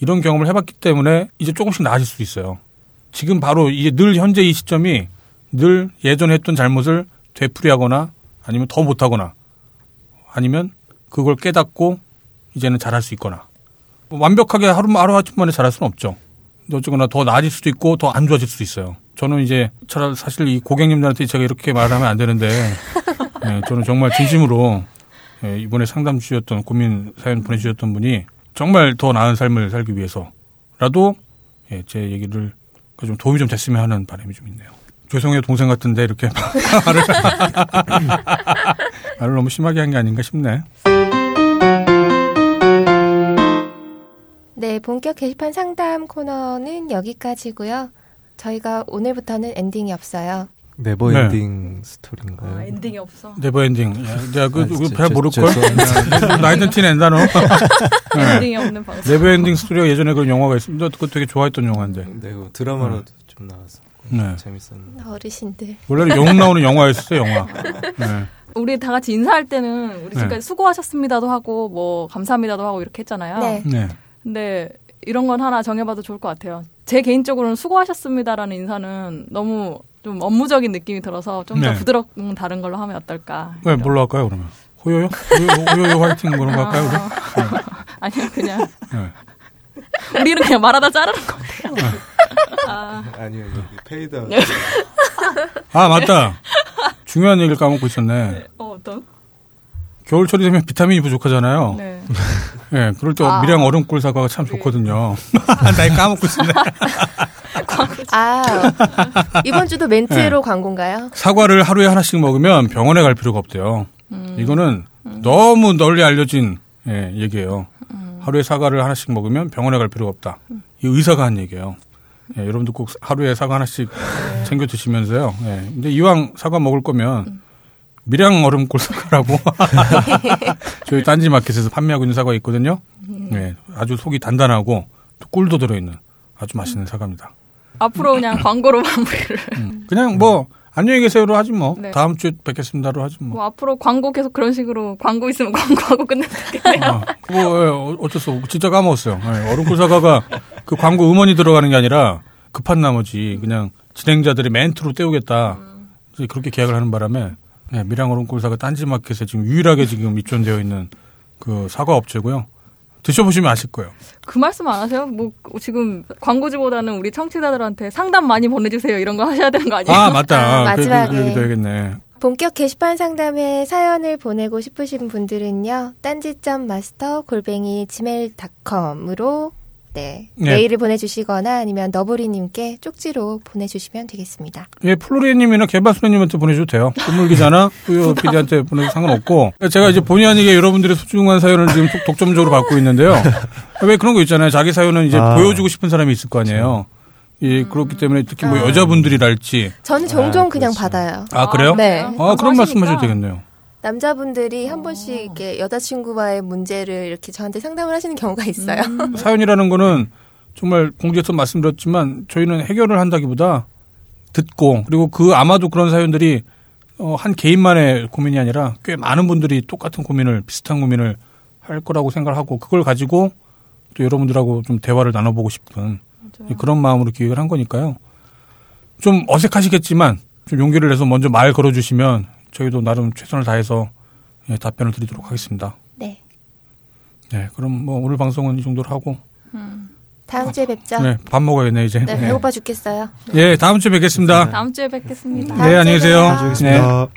이런 경험을 해봤기 때문에 이제 조금씩 나아질 수도 있어요. 지금 바로 이제 늘 현재 이 시점이 늘 예전에 했던 잘못을 되풀이하거나 아니면 더 못하거나 아니면 그걸 깨닫고 이제는 잘할 수 있거나 뭐 완벽하게 하루 하루 아침 만에 잘할 수는 없죠. 어쨌거나 더 나아질 수도 있고 더 안 좋아질 수도 있어요. 저는 이제 차라리 사실 이 고객님들한테 제가 이렇게 말하면 안 되는데 예, 저는 정말 진심으로 예, 이번에 상담 주셨던 고민 사연 보내주셨던 분이 정말 더 나은 삶을 살기 위해서라도 예, 제 얘기를 좀 도움이 좀 됐으면 하는 바람이 좀 있네요. 죄송해요 동생 같은데 이렇게 말을 말을 너무 심하게 한 게 아닌가 싶네. 네, 본격 게시판 상담 코너는 여기까지고요. 저희가 오늘부터는 엔딩이 없어요. never ending story인가요? 아, 엔딩이 없어. never ending. 야, 그, 아, 그, 잘 죄- 모를 걸. 나이든 티 낸다, 너. 엔딩이 없는 방송. never ending story가 예전에 그런 영화가 있습니다. 그거 되게 좋아했던 영화인데. 네, 그 드라마로도 좀 나왔었고 네. 재밌었는데. 어르신들. 원래는 영웅 나오는 영화였어요, 영화. 네. 우리 다 같이 인사할 때는 우리 지금까지 네. 수고하셨습니다도 하고 뭐 감사합니다도 하고 이렇게 했잖아요. 네. 네. 근데 이런 건 하나 정해봐도 좋을 것 같아요. 제 개인적으로는 수고하셨습니다라는 인사는 너무 좀 업무적인 느낌이 들어서 좀더 네. 부드럽고 다른 걸로 하면 어떨까. 네, 뭘로 할까요, 그러면? 호요요? 호요, 호요요 화이팅 뭐런 거 할까요, 우리? 아니요, 그냥 네. 우리는 그냥 말하다 자르는 것 같아요. 아, 아니요, fade. 아, 맞다. 중요한 얘기를 까먹고 있었네. 어, 어떤? 겨울철이 되면 비타민이 부족하잖아요. 네. 예, 그럴 때 아. 밀양 얼음골 사과가 참 좋거든요. 나 이거 까먹고 있었네. 아, 이번 주도 멘트로 광고인가요? 사과를 하루에 하나씩 먹으면 병원에 갈 필요가 없대요. 이거는 너무 널리 알려진 예, 얘기예요. 하루에 사과를 하나씩 먹으면 병원에 갈 필요가 없다. 이 의사가 한 얘기예요. 예, 여러분도 꼭 하루에 사과 하나씩 챙겨 드시면서요. 예, 근데 이왕 사과 먹을 거면 밀양 얼음꿀 사과라고 저희 딴지 마켓에서 판매하고 있는 사과 있거든요. 예, 아주 속이 단단하고 또 꿀도 들어있는 아주 맛있는 사과입니다. 앞으로 그냥 광고로 마무리를. 음, 그냥 뭐 안녕히 계세요로 하지 뭐 네. 다음 주에 뵙겠습니다로 하지 뭐. 뭐 앞으로 광고 계속 그런 식으로 광고 있으면 광고하고 끝내겠네요. 아, 그거 예, 어- 어쩔 수 없고 진짜 까먹었어요. 예, 얼음꿀 사과가 그 광고 음원이 들어가는 게 아니라 급한 나머지 그냥 진행자들이 멘트로 때우겠다. 그렇게 계약을 하는 바람에 예, 밀양 얼음꿀 사과 딴지마켓에 지금 유일하게 지금 입점되어 있는 그 사과 업체고요. 드셔보시면 아실 거예요. 그 말씀 안 하세요? 뭐 지금 광고주보다는 우리 청취자들한테 상담 많이 보내주세요 이런 거 하셔야 되는 거 아니에요? 아 맞다. 아, 마지막에. 그 얘기도 해야겠네. 본격 게시판 상담에 사연을 보내고 싶으신 분들은요. 딴지점 마스터 골뱅이 gmail.com으로 네. 네. 메일을 보내주시거나 아니면 너브리님께 쪽지로 보내주시면 되겠습니다. 예, 플로리님이나 개발소님한테 보내줘도 돼요. 건물 기자나 후요 PD한테 보내도 상관없고. 제가 이제 본의 아니게 여러분들의 소중한 사연을 지금 독- 독점적으로 받고 있는데요. 왜 그런 거 있잖아요. 자기 사연은 이제 아. 보여주고 싶은 사람이 있을 거 아니에요. 예, 그렇기 때문에 특히 뭐 아. 여자분들이랄지. 저는 종종 아, 그냥 그렇죠. 받아요. 아, 그래요? 네. 아, 그런 말씀 하셔도 되겠네요. 남자분들이 한 번씩 이렇게 여자친구와의 문제를 이렇게 저한테 상담을 하시는 경우가 있어요. 사연이라는 거는 정말 공지에서 말씀드렸지만 저희는 해결을 한다기보다 듣고 그리고 그 아마도 그런 사연들이 어, 한 개인만의 고민이 아니라 꽤 많은 분들이 똑같은 고민을 비슷한 고민을 할 거라고 생각하고 그걸 가지고 또 여러분들하고 좀 대화를 나눠보고 싶은 그런 마음으로 기획을 한 거니까요. 좀 어색하시겠지만 좀 용기를 내서 먼저 말 걸어주시면 저희도 나름 최선을 다해서 예, 답변을 드리도록 하겠습니다. 네. 네, 그럼 뭐 오늘 방송은 이 정도로 하고 다음 주에 뵙죠. 네, 밥 먹어야겠네 이제. 네, 배고파 죽겠어요. 예, 다음 주에 뵙겠습니다. 다음 주에 뵙겠습니다. 네, 안녕히 계세요. 잘 지겠습니다.